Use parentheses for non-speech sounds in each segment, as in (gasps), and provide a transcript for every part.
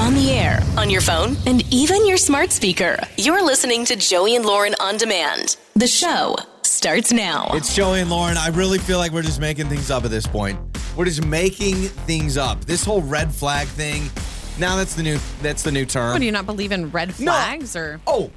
On the air, on your phone, and even your smart speaker. You're listening to Joey and Lauren on demand. The show starts now. It's Joey and Lauren. I really feel like we're just making things up at this point. We're just making things up. This whole red flag thing. Now that's the new that's the new term. What, do you not believe in red No. flags or? Oh,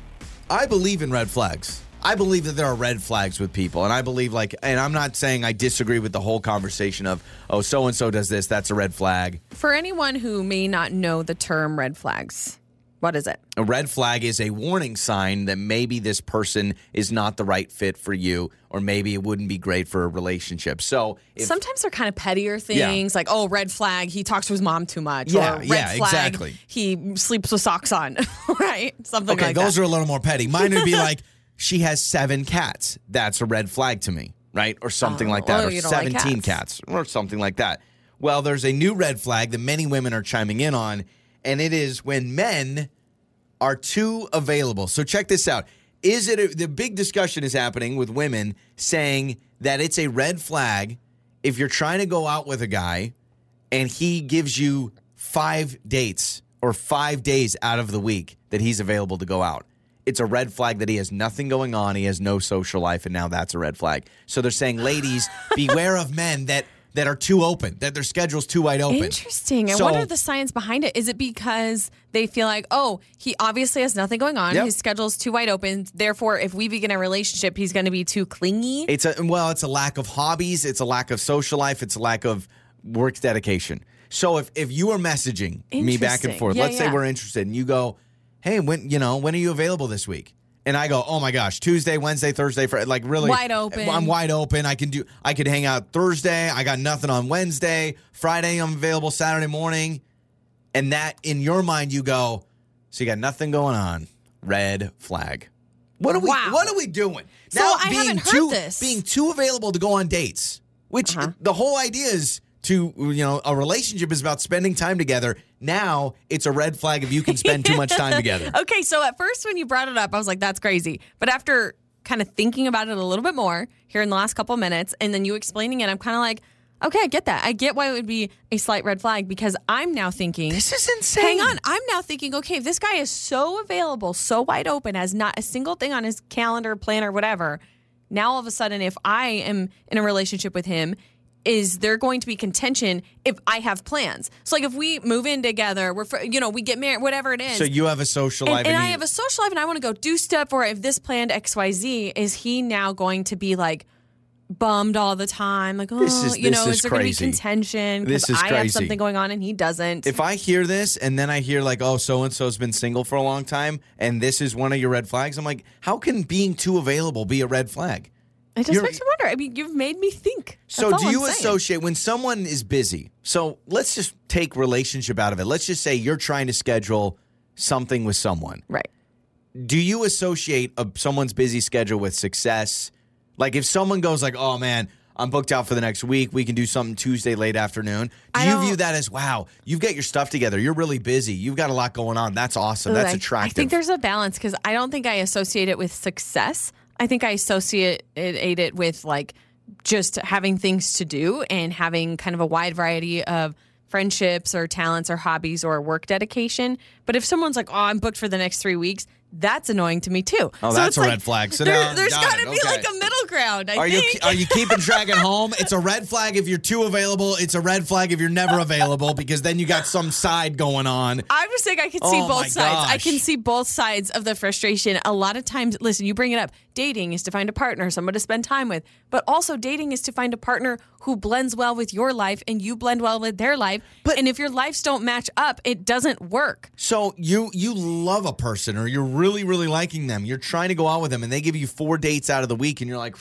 I believe in red flags. I believe that there are red flags with people, and I believe like, and I'm not saying I disagree with the whole conversation of, oh, so and so does this, that's a red flag. For anyone who may not know the term red flags, what is it? A red flag is a warning sign that maybe this person is not the right fit for you, or maybe it wouldn't be great for a relationship. So, if, Sometimes they're kind of pettier things, like oh, red flag, he talks to his mom too much. Yeah, or red yeah, flag, exactly. He sleeps with socks on, (laughs) right? Something like that. okay, like those that. are a little more petty. Mine would be (laughs) like, she has seven cats. That's a red flag to me, right? Or something Oh, like that, well, or you don't like 17 cats. cats, or something like that. Well, there's a new red flag that many women are chiming in on, and it is when men are too available. So check this out. Is it a, the big discussion is happening with women saying that it's a red flag if you're trying to go out with a guy and he gives you five dates or five days out of the week that he's available to go out. It's a red flag that he has nothing going on. He has no social life, and now that's a red flag. So they're saying, ladies, (laughs) beware of men that that are too open, that their schedule's too wide open. Interesting. And So- what are the science behind it? Is it because they feel like, oh, he obviously has nothing going on. Yep. His schedule's too wide open. Therefore, if we begin a relationship, he's going to be too clingy. It's a well, it's a lack of hobbies, it's a lack of social life, it's a lack of work dedication. So if if you are messaging me back and forth, Yeah, let's say we're interested, and you go, "Hey, when you know when are you available this week?" And I go, "Oh my gosh, Tuesday, Wednesday, Thursday, Friday, like really Wide open. I'm wide open. I can do. I could hang out Thursday. I got nothing on Wednesday. Friday, I'm available Saturday morning." And that in your mind, you go, "So you got nothing going on? Red flag." What are we? Wow. What are we doing? So I haven't heard too, this. Being too available to go on dates, which Uh-huh. the whole idea is to you know a relationship is about spending time together. Now it's a red flag if you can spend too much time together. (laughs) Okay, so at first when you brought it up, I was like, that's crazy. But after kind of thinking about it a little bit more here in the last couple minutes, and then you explaining it, I'm kind of like, okay, I get that. I get why it would be a slight red flag because I'm now thinking. This is insane. Hang on. I'm now thinking, okay, if this guy is so available, so wide open, has not a single thing on his calendar, planner, whatever. Now all of a sudden, if I am in a relationship with him, is there going to be contention if I have plans? So like if we move in together, we're you know we get married, whatever it is. So you have a social and, life, and and I have a social life, and I want to go do stuff. Or if this planned X Y Z, is he now going to be like bummed all the time? Like, oh, This is- you this know, is is there going to be contention This because is I have something going on and he doesn't? if I hear this and then I hear like, oh, so and so's been single for a long time, and this is one of your red flags, I'm like, how can being too available be a red flag? It just You're- makes me wonder. I mean, you've made me think. So That's do all you associate when someone is busy? So let's just take relationship out of it. Let's just say you're trying to schedule something with someone. Right. Do you associate a, someone's busy schedule with success? Like if someone goes like, "Oh man, I'm booked out for the next week. We can do something Tuesday late afternoon." Do you view that as, "Wow, you've got your stuff together. You're really busy. You've got a lot going on. That's awesome. That's I- attractive." I think there's a balance because I don't think I associate it with success. I think I associate it, it with like just having things to do and having kind of a wide variety of friendships or talents or hobbies or work dedication. But if someone's like, "Oh, I'm booked for the next three weeks," that's annoying to me too. Oh, So that's it's a like, red flag. So there, there's got to be Okay. like a middle ground. I Are you are you keeping (laughs) track at home? It's a red flag if you're too available. It's a red flag if you're never available because then you got some side going on. I'm just saying I can see Oh, my both sides. I can see both sides of the frustration. A lot of times, listen, you bring it up. Dating is to find a partner, someone to spend time with, but also dating is to find a partner who blends well with your life and you blend well with their life. But- and if your lives don't match up, it doesn't work. So you you love a person or you're really really liking them. You're trying to go out with them and they give you four dates out of the week and you're like,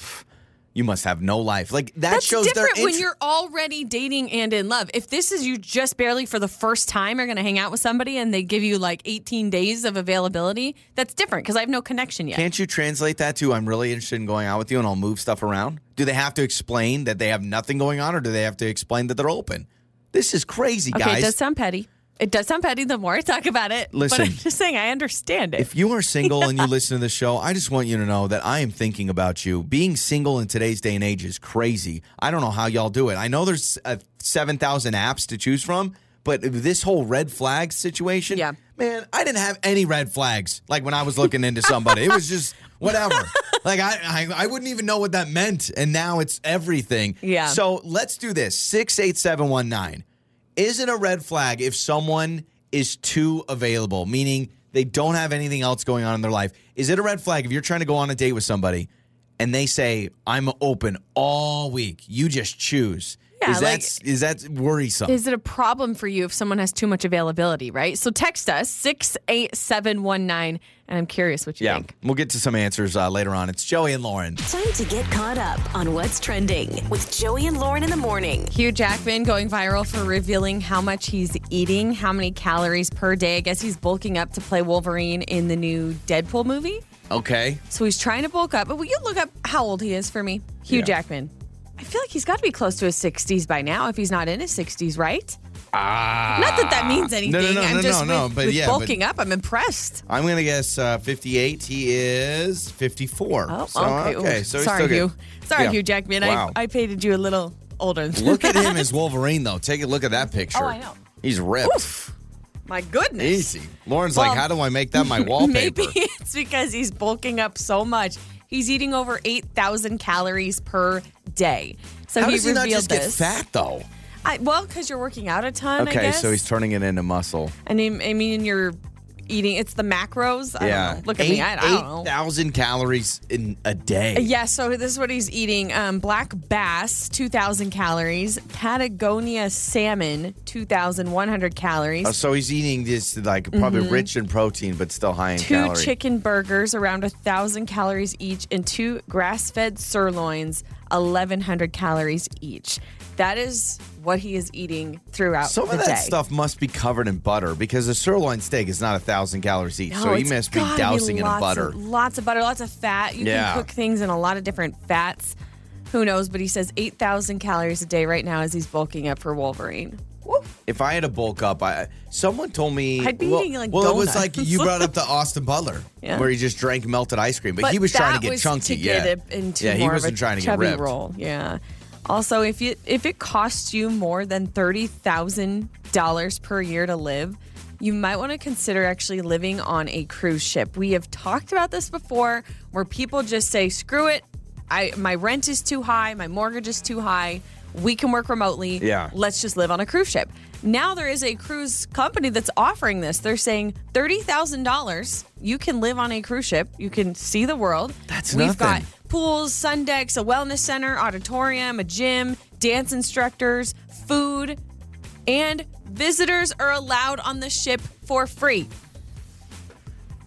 you must have no life. Like that That's shows different their when you're already dating and in love. If this is you just barely for the first time are going to hang out with somebody and they give you like 18 days of availability, that's different because I have no connection yet. Can't you translate that to I'm really interested in going out with you and I'll move stuff around? Do they have to explain that they have nothing going on or do they have to explain that they're open? This is crazy, Okay, guys. it does sound petty. It does sound petty the more I talk about it. Listen, but I'm just saying I understand it. If you are single and you (laughs) listen to the show, I just want you to know that I am thinking about you. Being single in today's day and age is crazy. I don't know how y'all do it. I know there's uh, 7,000 apps to choose from, but this whole red flag situation, yeah. man, I didn't have any red flags like when I was looking into somebody. it was just whatever. (laughs) like I, I, I wouldn't even know what that meant and now it's everything. Yeah. So let's do this. 68719 is it a red flag if someone is too available, meaning they don't have anything else going on in their life? Is it a red flag if you're trying to go on a date with somebody and they say, "I'm open all week. You just choose." Yeah, is that like- is that worrisome? Is it a problem for you if someone has too much availability, right? So text us 68719 and I'm curious what you think. yeah, think. we'll get to some answers uh, later on. It's Joey and Lauren. Time to get caught up on what's trending with Joey and Lauren in the morning. Hugh Jackman going viral for revealing how much he's eating, how many calories per day. I guess he's bulking up to play Wolverine in the new Deadpool movie. Okay. So he's trying to bulk up. But will you look up how old he is for me? Hugh Yeah. Jackman. I feel like he's got to be close to his 60s by now if he's not in his 60s, right? Ah. Not that that means anything. no, no, I'm no, just no, with, but with yeah, but- bulking up. I'm impressed. I'm gonna guess uh, 58. He is 54. Oh, So, okay. okay. So he's sorry, still Hugh. good. Sorry, Yeah. Hugh Jackman. Wow. I, I painted you a little older. (laughs) Look at him as (laughs) Wolverine, though. Take a look at that picture. Oh, I know. He's ripped. Oof. My goodness. Easy. Lauren's Well, like, how do I make that my (laughs) wallpaper? Maybe it's because he's bulking up so much. He's eating over 8,000 calories per day. So How he does he not just this. get fat though? I, well, because you're working out a ton, I Okay, guess. so he's turning it into muscle. Mean, I mean, you're eating, it's the macros. I yeah. don't know. Look at Eight- me. I, I don't know. 8,000 calories in a day. Yeah, so this is what he's eating. Um, black bass, 2,000 calories. Patagonia salmon, 2,100 calories. Uh, so he's eating this like probably rich in protein, but still high in Mm-hmm. two calories. chicken burgers, around a thousand calories each, and two grass-fed sirloins, eleven hundred calories each. That is what he is eating throughout Some of that day. stuff must be covered in butter because a sirloin steak is not a thousand calories each. No, so he must be dousing it in butter. Of, lots of butter, lots of fat. You Yeah. can cook things in a lot of different fats. Who knows? But he says eight thousand calories a day right now as he's bulking up for Wolverine. If I had to bulk up, I someone told me. I'd be well, eating, like, well, it was like you brought up the Austin Butler, (laughs) Yeah. where he just drank melted ice cream, but, But he was trying to get chunky. Yeah, get it into yeah, he wasn't trying to get ripped. roll. Yeah. Also, if you if it costs you more than thirty thousand dollars per year to live, you might want to consider actually living on a cruise ship. We have talked about this before, where people just say, "Screw it, I my rent is too high, my mortgage is too high. We can work remotely. Yeah. let's just live on a cruise ship." Now there is a cruise company that's offering this. They're saying thirty thousand dollars. You can live on a cruise ship. You can see the world. That's We've nothing. got pools, sun decks, a wellness center, auditorium, a gym, dance instructors, food, and visitors are allowed on the ship for free.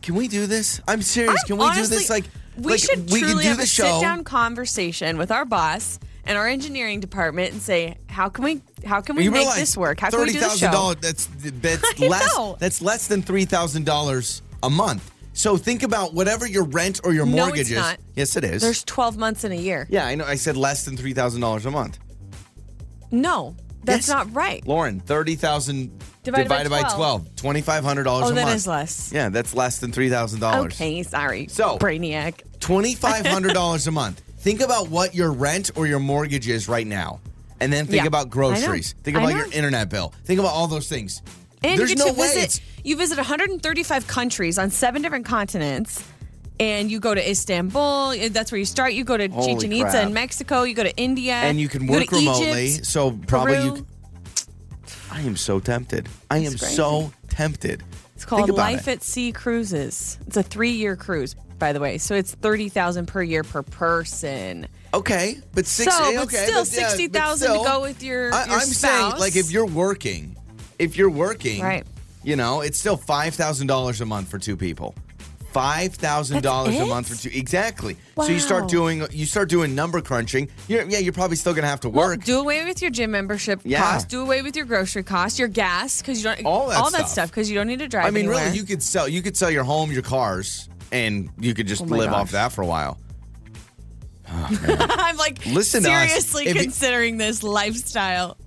Can we do this? I'm serious. I'm Can we honestly- do this? Like we like, should truly can do have the a show. sit down conversation with our boss and our engineering department and say, how can we how can we you make this work? How can we do the show? $30,000, That's that's (laughs) I less. know. That's less than three thousand dollars a month. So think about whatever your rent or your No, mortgage it's is. not. Yes, it is. There's 12 months in a year. yeah, I know. I said less than three thousand dollars a month. No, that's Yes. not right. Lauren, thirty thousand Divided divided, by by 12. twelve. Twenty five hundred dollars Oh, a that month. is less. Yeah, that's less than three thousand dollars. Okay, sorry. So- Brainiac. Twenty five hundred dollars a month. Think about what your rent or your mortgage is right now, and then think Yeah, about I know. groceries. Think I about know. your internet bill. Think about all those things. And There's you get no to way visit. You visit 135 countries on seven different continents, and you go to Istanbul. eh, That's where you start. You go to Holy Chichen Itza crap. in Mexico. You go to India, and you can go work to remotely. Egypt, so probably you. Peru. Can, I am so tempted. I am It's crazy. so tempted. It's called Think about Life it. at Sea Cruises. It's a three-year cruise, by the way. So it's thirty thousand per year per person. Okay, but six. So, eh, but okay, still, but yeah, 60,000 to go with your- I, your I'm saying, spouse. like, if you're working, if you're working, Right. You know, it's still five thousand dollars a month for two people. Five thousand dollars a month for two. Exactly. So you start doing you start doing number crunching. You're, yeah, you're probably still gonna have to Well, work. do away with your gym membership Yeah. cost. Do away with your grocery cost, your gas, because you don't All that that stuff. stuff because you don't need to drive. I mean, anywhere. really, you could sell you could sell your home, your cars, and you could just Oh my live off that for a while. (laughs) I'm like Listen to us. seriously If you- considering this lifestyle.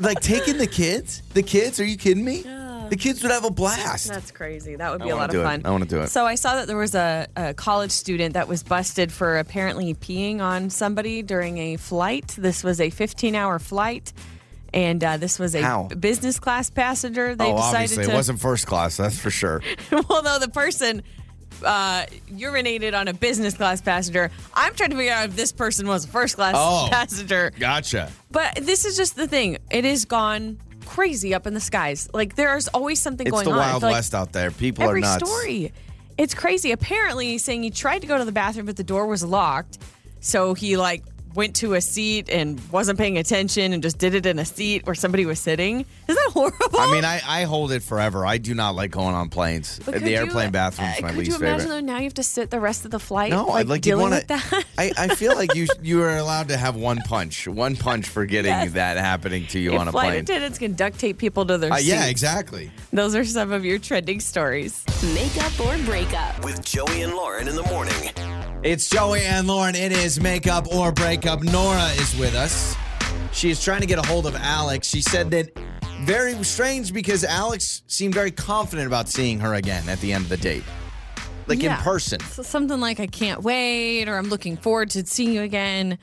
like taking the kids, the kids. Are you kidding me? The kids would have a blast. That's crazy. That would be a lot do of it. fun. I wanna do it. So I saw that there was a, a college student that was busted for apparently peeing on somebody during a flight. This was a 15 hour flight. And uh, this was a How? business class passenger. They oh, decided obviously, to. it wasn't first class. That's for sure. (laughs) well, no, the person uh, urinated on a business class passenger. I'm trying to figure out if this person was a first class Oh. (laughs) passenger. Gotcha. But this is just the thing. It has gone crazy up in the skies. Like there's always something It's going the on. I Wild feel like West out there. People every are nuts. story. It's crazy. Apparently, he's saying he tried to go to the bathroom, but the door was locked. So he like went to a seat and wasn't paying attention and just did it in a seat where somebody was sitting. Isn't that horrible? I mean, I, I hold it forever. I do not like going on planes. But the airplane bathroom is uh, my could least you imagine favorite. though? Now you have to sit the rest of the flight. No, like, I'd like you dealing want with that. I, I feel like you (laughs) you are allowed to have one punch, one punch for getting Yes. that happening to you If on a plane. flight plane. attendants can duct tape people to their Uh, seats. yeah, exactly. Those are some of your trending stories. Makeup or breakup. With Joey and Lauren in the morning. It's Joey and Lauren. It is makeup or breakup. Nora is with us. She is trying to get a hold of Alex. She said that very strange because Alex seemed very confident about seeing her again at the end of the date, like Yeah. in person. So something like I can't wait, or I'm looking forward to seeing you again.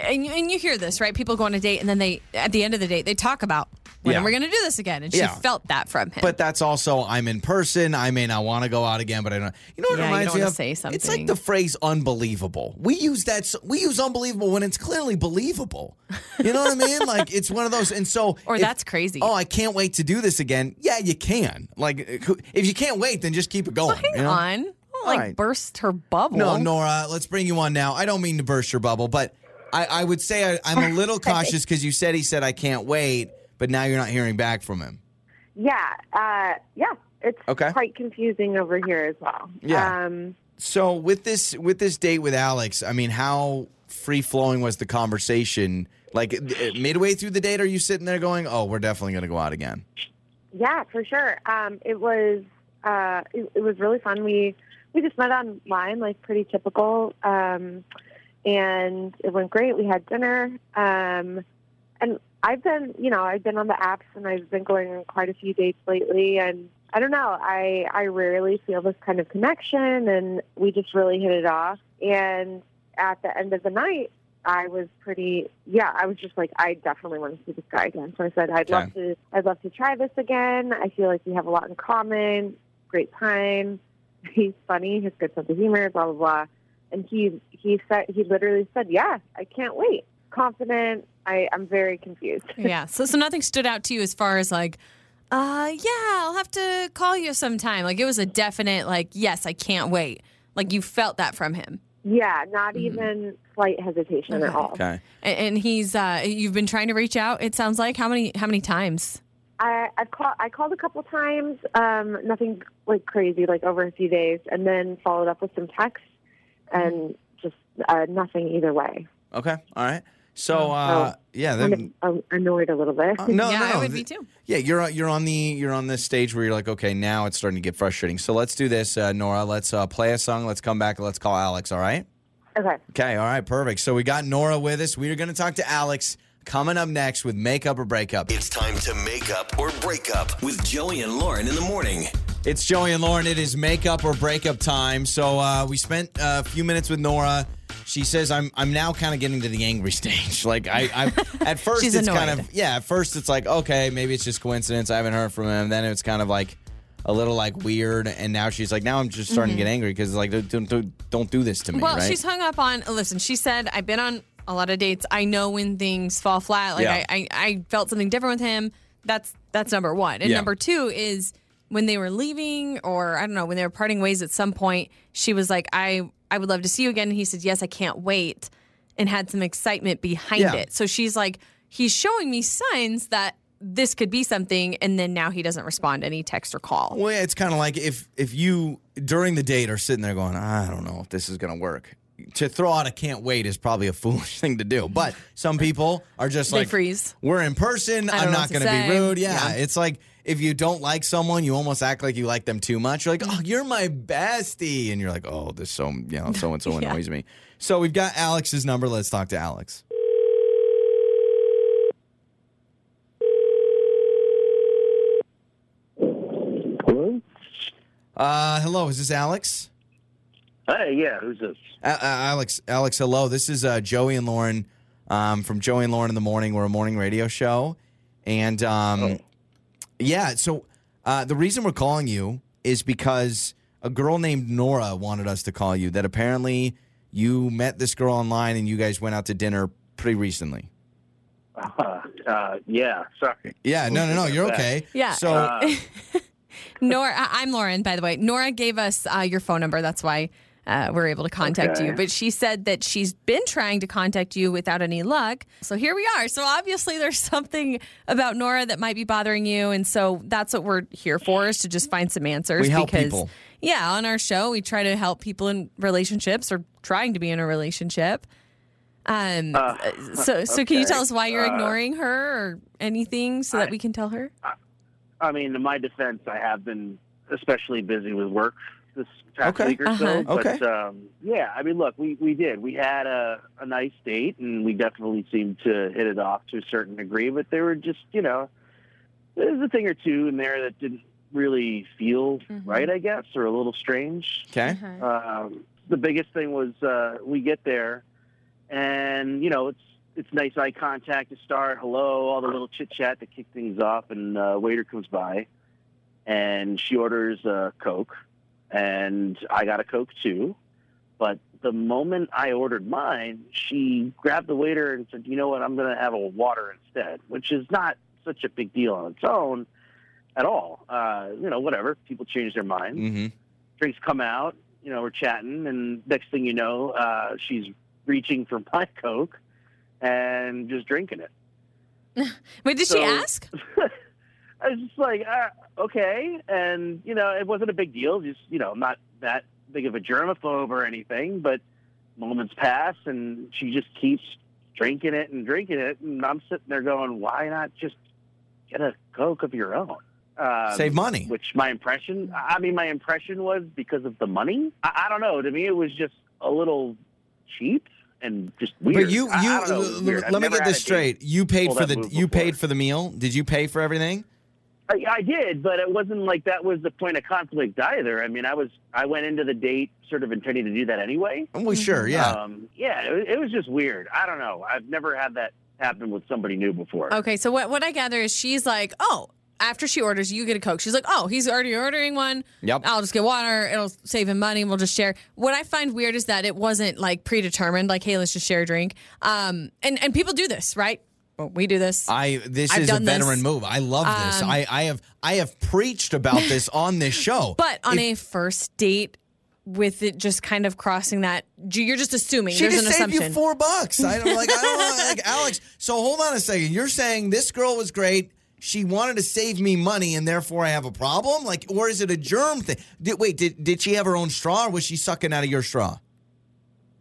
And you, and you hear this, right? People go on a date, and then they, at the end of the date, they talk about when Yeah. are we going to do this again? And she Yeah. felt that from him. But that's also I'm in person. I may not want to go out again, but I don't. You know what Yeah, it you reminds don't me wanna of? say It's like something. the phrase "unbelievable." We use that. s- We use "unbelievable" when it's clearly believable. You know what I (laughs) mean? Like it's one of those. And so, Or if- that's crazy. Oh, I can't wait to do this again. Yeah, you can. Like if you can't wait, then just keep it going. Hang you know? on. Like right. burst her bubble. No, Nora, let's bring you on now. I don't mean to burst your bubble, but I, I would say I, I'm a (laughs) little cautious because you said he said I can't wait, but now you're not hearing back from him. Yeah, uh, yeah, it's Okay. quite confusing over here as well. Yeah. Um, So with this with this date with Alex, I mean, how free flowing was the conversation? Like uh, midway through the date, are you sitting there going, "Oh, we're definitely going to go out again"? yeah, for sure. Um, it was uh, it, it was really fun. We we just met online, like pretty typical, um, and it went great. We had dinner, um, and I've been, you know, I've been on the apps and I've been going on quite a few dates lately, and I don't know, I I rarely feel this kind of connection, and we just really hit it off. And at the end of the night, I was pretty, yeah, I was just like, I definitely want to see this guy again. So I said, I'd love to, I'd love to try this again. I feel like we have a lot in common. Great time. (laughs) He's funny. Has good sense of humor. Blah blah blah. And he he said he literally said, yeah, I can't wait. Confident. I I'm very confused. (laughs) yeah. So, so nothing stood out to you as far as like, uh, yeah, I'll have to call you sometime. Like it was a definite, like, yes, I can't wait. Like you felt that from him. yeah, not even slight hesitation at all. Okay. And, and he's, uh, you've been trying to reach out. It sounds like how many, how many times? I I've called I called a couple times, um, nothing like crazy, like over a few days, and then followed up with some texts, and just uh, nothing either way. Okay. All right. So uh, yeah, then, I'm I'm annoyed a little bit. uh, no, (laughs) yeah, no, I would be too. Yeah, you're on- you're on the you're on this stage where you're like, okay, now it's starting to get frustrating. So let's do this, uh, Nora. Let's uh, play a song. Let's come back. and Let's call Alex. All right. okay. Okay. All right. Perfect. So we got Nora with us. We are going to talk to Alex coming up next with makeup or breakup. It's time to make up or break up with Joey and Lauren in the morning. It's Joey and Lauren. It is makeup or breakup time. So uh, we spent a few minutes with Nora. She says, "I'm I'm now kind of getting to the angry (laughs) stage. Like I, I at (laughs) first She's it's kind of yeah. At first it's like okay, maybe it's just coincidence. I haven't heard from him. Then it's kind of like a little like weird. And now she's like, now I'm just starting to get angry because like don't, don't don't do this to me. Mm-hmm. Well, right? she's hung up on. Listen, she said, "I've been on a lot of dates. I know when things fall flat. Like Yeah. I, I, I felt something different with him. That's that's number one. And Yeah. number two is when they were leaving, or I don't know, when they were parting ways at some point. She was like, "I, I would love to see you again." And he said, "Yes, I can't wait," and had some excitement behind Yeah. it. So she's like, he's showing me signs that this could be something, and then now he doesn't respond to any text or call. Well, yeah, it's kind of like if if you during the date are sitting there going, I don't know if this is going to work. To throw out a can't wait is probably a (laughs) foolish thing to do. But some people are just They like, freeze. We're in person. I'm not going to be rude. Yeah, Yeah. it's like if you don't like someone, you almost act like you like them too much. You're like, oh, you're my bestie, and you're like, oh, this so you know so and so (laughs) Yeah. annoys me. So we've got Alex's number. Let's talk to Alex. Hello? Uh, hello, is this Alex? Hey, yeah, who's this? Uh, uh, Alex, Alex, hello. This is uh, Joey and Lauren um, from Joey and Lauren in the Morning. We're a morning radio show, And um, Oh. Yeah, so uh, the reason we're calling you is because a girl named Nora wanted us to call you. That apparently you met this girl online and you guys went out to dinner pretty recently. Uh, uh, yeah, sorry. Yeah, no, no, no, you're okay. Yeah. So Uh, (laughs) Nora, I- I'm Lauren, by the way. Nora gave us uh, your phone number. That's why uh, we're able to contact Okay. you. But she said that she's been trying to contact you without any luck. So here we are. So obviously, there's something about Nora that might be bothering you, and so that's what we're here for is to just find some answers. We help because, people. Yeah, on our show, we try to help people in relationships or trying to be in a relationship. Um. so, so can you Uh, tell us why you're Uh, ignoring her or anything so that I- we can tell her? I mean, in my defense, I have been especially busy with work this past Okay. week or so. Uh-huh. But Okay. um, yeah, I mean, look, we, we did. We had a, a nice date, and we definitely seemed to hit it off to a certain degree. But there were just, you know, there's a thing or two in there that didn't really feel Mhm. right, I guess, or a little strange. okay. Um, the biggest thing was uh, we get there, and you know it's it's nice eye contact to start. Hello, all the little chit chat to kick things off, and uh, waiter comes by, and she orders a coke, and I got a coke too. But the moment I ordered mine, she grabbed the waiter and said, "You know what? I'm going to have a water instead," which is not such a big deal on its own at all. Uh, you know, whatever. People change their minds Mm-hmm. drinks come out. You know, we're chatting, and next thing you know, uh, she's reaching for my coke and just drinking it. (laughs) Wait, did she ask? (laughs) I was just like, uh, okay, and you know, it wasn't a big deal. Just you know, I'm not that big of a germaphobe or anything, but moments pass, and she just keeps drinking it and drinking it, and I'm sitting there going, why not just get a coke of your own? Um, Save money. which my impression i mean my impression was because of the money i, I don't know to me it was just a little cheap and just weird But you, you, I don't know, it was weird. I've let me get this straight. You paid for the, you paid for the meal. Did you pay for everything? I, I did but it wasn't like that was the point of conflict either i mean i was i went into the date sort of intending to do that anyway Well, sure, yeah. um, yeah it, was- it was just weird i don't know i've never had that happen with somebody new before Okay, so what what I gather is she's like, oh, after she orders, you get a Coke. She's like, oh, he's already ordering one. Yep. I'll just get water. It'll save him money. We'll just share. What I find weird is that it wasn't like predetermined, like, hey, let's just share a drink. Um, and and people do this, right? Well, we do this. I this I've is a done this. veteran move. I love this. Um, I, I have I have preached about this (laughs) on this show. but on If- a first date, with it just kind of crossing that, you're just assuming She there's just an saved assumption. you four bucks. I don't like. I don't like (laughs) Alex. So hold on a second. You're saying this girl was great. She wanted to save me money, and therefore I have a problem. Like, or is it a germ thing? Did, wait, did did she have her own straw, or was she sucking out of your straw?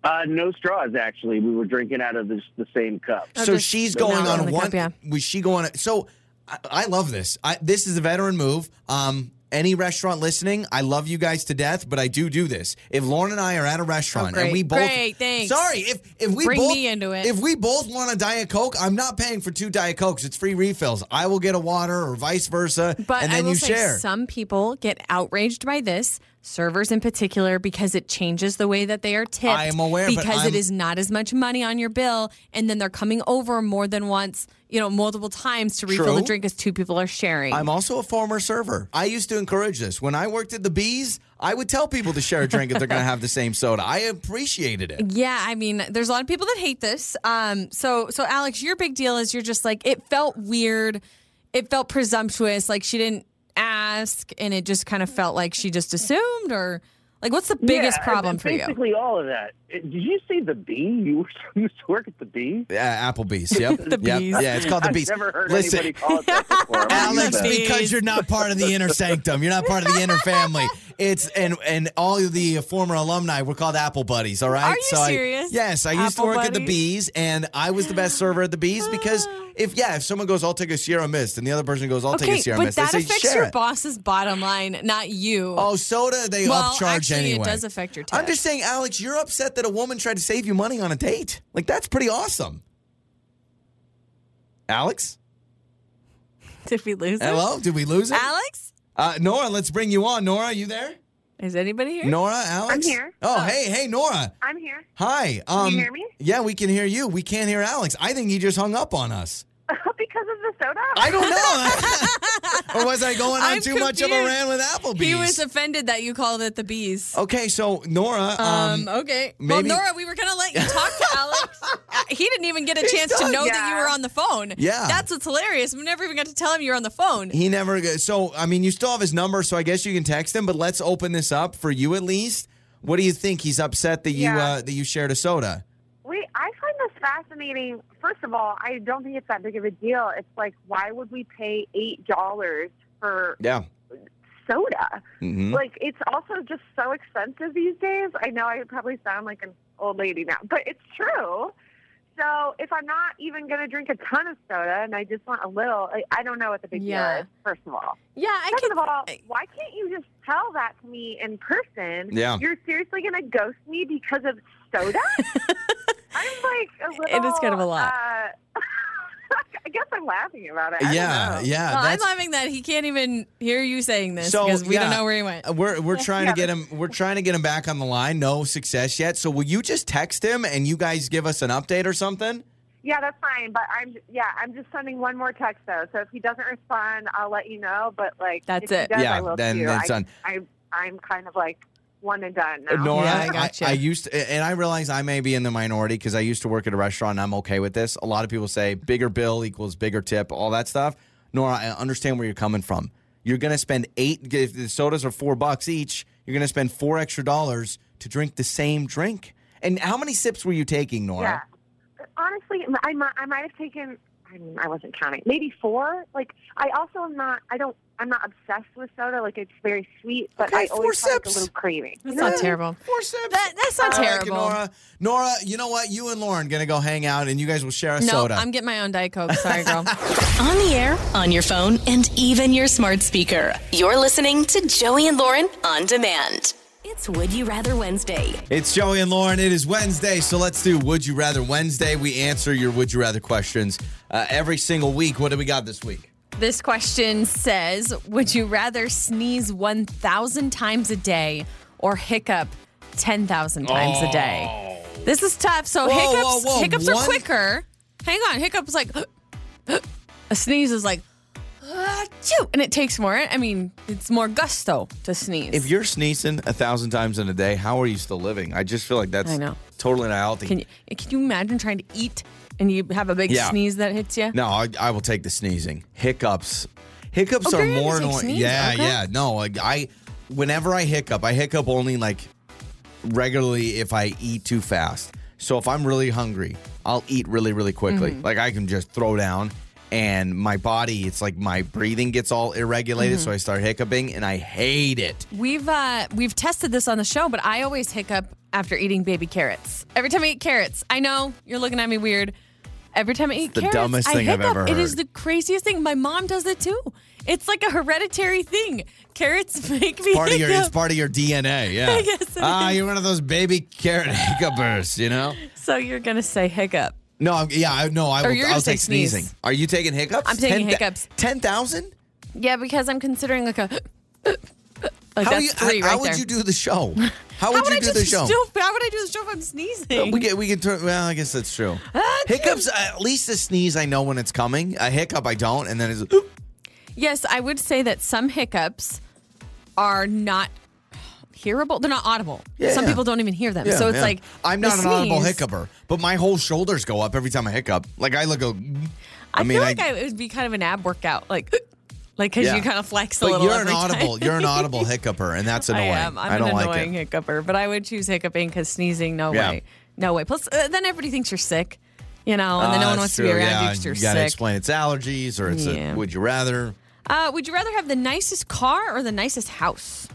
Uh, no straws actually we were drinking out of this, the same cup Oh, so she's going in on the one. cup, yeah. Was she going? So I, I love this. I, this is a veteran move. Um, any restaurant listening, I love you guys to death, but I do do this. If Lauren and I are at a restaurant Oh, and we both, Great, thanks. sorry, if if we Bring both me into it. if we both want a diet coke, I'm not paying for two diet cokes. It's free refills. I will get a water or vice versa, But and I then will you say share. some people get outraged by this, servers in particular, because it changes the way that they are tipped. I am aware, because it is not as much money on your bill, and then they're coming over more than once, you know, multiple times to refill the drink as two people are sharing. I'm also a former server. I used to encourage this. When I worked at the Bees, I would tell people to share a drink if they're going to have the same soda. I appreciated it. yeah, I mean, there's a lot of people that hate this. Um, so, so Alex, your big deal is you're just like it felt weird, it felt presumptuous, like she didn't ask, and it just kind of felt like she just assumed, or like, what's the biggest Yeah, problem for you? Basically, all of that. Did you see the bee? You (laughs) used to work at the bee. Yeah, Applebee's. Yep. (laughs) The Yep. Bees. Yeah, it's called the bees. I've never heard Listen, anybody call it that (laughs) before. I'm gonna use Alex, because you're not part of the inner sanctum. You're not part of the inner family. It's and and all of the former alumni were called Apple Buddies. All right. Are you so I- serious? yes, I used to Apple work at the Bees, and I was the best server at the Bees because ah. if yeah, if someone goes, I'll take a Sierra Mist, and the other person goes, I'll take a Sierra but Mist, that they say affects share your it. boss's bottom line, not you. Oh, soda, they Well, upcharge actually, it does affect your I'm just saying, Alex, you're upset that a woman tried to save you money on a date. Like that's pretty awesome. Alex, (laughs) Did we lose him? hello, did we lose it? Alex? Uh, Nora, let's bring you on. Nora, you there? Is anybody here? Nora, Alex? I'm here. Oh, hey, hey, Nora. I'm here. Hi. Um, hear me? Yeah, we can hear you. We can't hear Alex. I think he just hung up on us. Because (laughs) because of the soda? I don't know. (laughs) or was I going on I'm too much of a confused. rant with Applebee's? He was offended that you called it the bees. okay, so Nora, um, Um, okay. Well, Nora, we were going to let you talk to (laughs) Alex. He didn't even get a chance to done. know that you were on the phone. Yeah. That's what's hilarious. We never even got to tell him you were on the phone. he never. So I mean, you still have his number, so I guess you can text him. But let's open this up for you at least. What do you think? He's upset that you Yeah. uh, that you shared a soda. Wait, I find this fascinating. First of all, I don't think it's that big of a deal. It's like, why would we pay eight dollars for Yeah. soda? hmm Like, it's also just so expensive these days. I know I probably sound like an old lady now, but it's true. So if I'm not even going to drink a ton of soda and I just want a little, I, I don't know what the big Yeah. deal is. First of all, Yeah, I second can. of all, why can't you just tell that to me in person? Yeah. You're seriously going to ghost me because of soda? (laughs) I'm like a little. It is kind of a lot. Uh, (laughs) I guess I'm laughing about it. I Yeah, yeah. Well, I'm that's- laughing that he can't even hear you saying this So, because we yeah. don't know where he went. We're we're trying to get him. We're trying to get him back on the line. No success yet. So will you just text him and you guys give us an update or something? Yeah, that's fine. But I'm yeah, I'm just sending one more text though. So if he doesn't respond, I'll let you know. But like, That's if it. He does, Yeah, I will then too. that's I, done. I, I'm kind of like one and done now. Nora, Yeah, I I, gotcha. I used to, and I realize I may be in the minority because I used to work at a restaurant and I'm okay with this. A lot of people say bigger bill equals bigger tip, all that stuff. Nora, I understand where you're coming from. You're going to spend eight, if the sodas are four bucks each, you're going to spend four extra dollars to drink the same drink. And how many sips were you taking, Yeah. Nora? Honestly, I might, I might have taken. I mean, I wasn't counting. Maybe four. Like, I also am not. I don't. I'm not obsessed with soda. Like, it's very sweet, but Okay, I four always have like, a little craving. That's not terrible. Four sips. That- that's not I like it, terrible. Nora. Nora, you know what? You and Lauren going to go hang out and you guys will share a No, soda. I'm getting my own Diet Coke. Sorry, girl. (laughs) On the air, on your phone, and even your smart speaker. You're listening to Joey and Lauren on demand. It's Would You Rather Wednesday. It's Joey and Lauren. It is Wednesday, so let's do Would You Rather Wednesday. We answer your Would You Rather questions uh, every single week. What do we got this week? This question says Would you rather sneeze 1,000 times a day or hiccup 10,000 times a day? Oh. This is tough. So Whoa, hiccups, whoa, whoa. hiccups are quicker. Hang on. Hiccups like (gasps) a sneeze is like, (gasps) "Achoo," and it takes more. I mean, it's more gusto to sneeze. If you're sneezing a thousand times in a day, how are you still living? I just feel like that's I know. totally not healthy. can you can you imagine trying to eat and you have a big Yeah. sneeze that hits you? no, I, I will take the sneezing. Hiccups. Hiccups Oh, are more take annoying. sneeze? Yeah, Okay. yeah. No, like I, whenever I hiccup, I hiccup only like regularly if I eat too fast. So if I'm really hungry, I'll eat really, really quickly. Mm-hmm. Like I can just throw down, and my body, it's like my breathing gets all irregulated, Mm-hmm. so I start hiccuping, and I hate it. We've uh, we've tested this on the show, but I always hiccup after eating baby carrots. Every time I eat carrots, I know you're looking at me weird. Every time I eat the carrots, dumbest I thing I've hiccup. ever It is the craziest thing. My mom does it too. It's like a hereditary thing. Carrots (laughs) make me Part of your, it's (laughs) part of your DNA. Yeah. (laughs) I Ah, is. you're one of those baby carrot hiccupers, you know. So you're gonna say hiccup. No, I'm, yeah, I no, I Or will, I'll take sneeze. sneezing. Are you taking hiccups? I'm taking 10,000 hiccups. Ten thousand? Yeah, because I'm considering like a like How, you, three how, right how would you do the show? How How would would you I do the show? Still, how would I do the show if I'm sneezing? we can we can turn. Well, I guess that's true. Uh, hiccups. At least a sneeze, I know when it's coming. A hiccup, I don't, and then it's. Yes, I would say that some hiccups are not hearable. They're not audible. Yeah, some yeah. people don't even hear them. Yeah, so it's like I'm not an audible sneeze- hiccuper, but my whole shoulders go up every time I hiccup. Like I look. A, I, I mean, feel like I, it would be kind of an ab workout, like like because Yeah. you kind of flex a but little. you're an audible. You're an (laughs) audible hiccuper, and that's I annoying. am. I'm I don't an like annoying it. hiccuper, but I would choose hiccuping because sneezing, no Yeah. way, no way. Plus, uh, then everybody thinks you're sick, you know, and then no Ah, one wants to be around yeah, you because you're you gotta sick. explain it's allergies or it's a would you rather Uh, would you rather have the nicest car or the nicest house?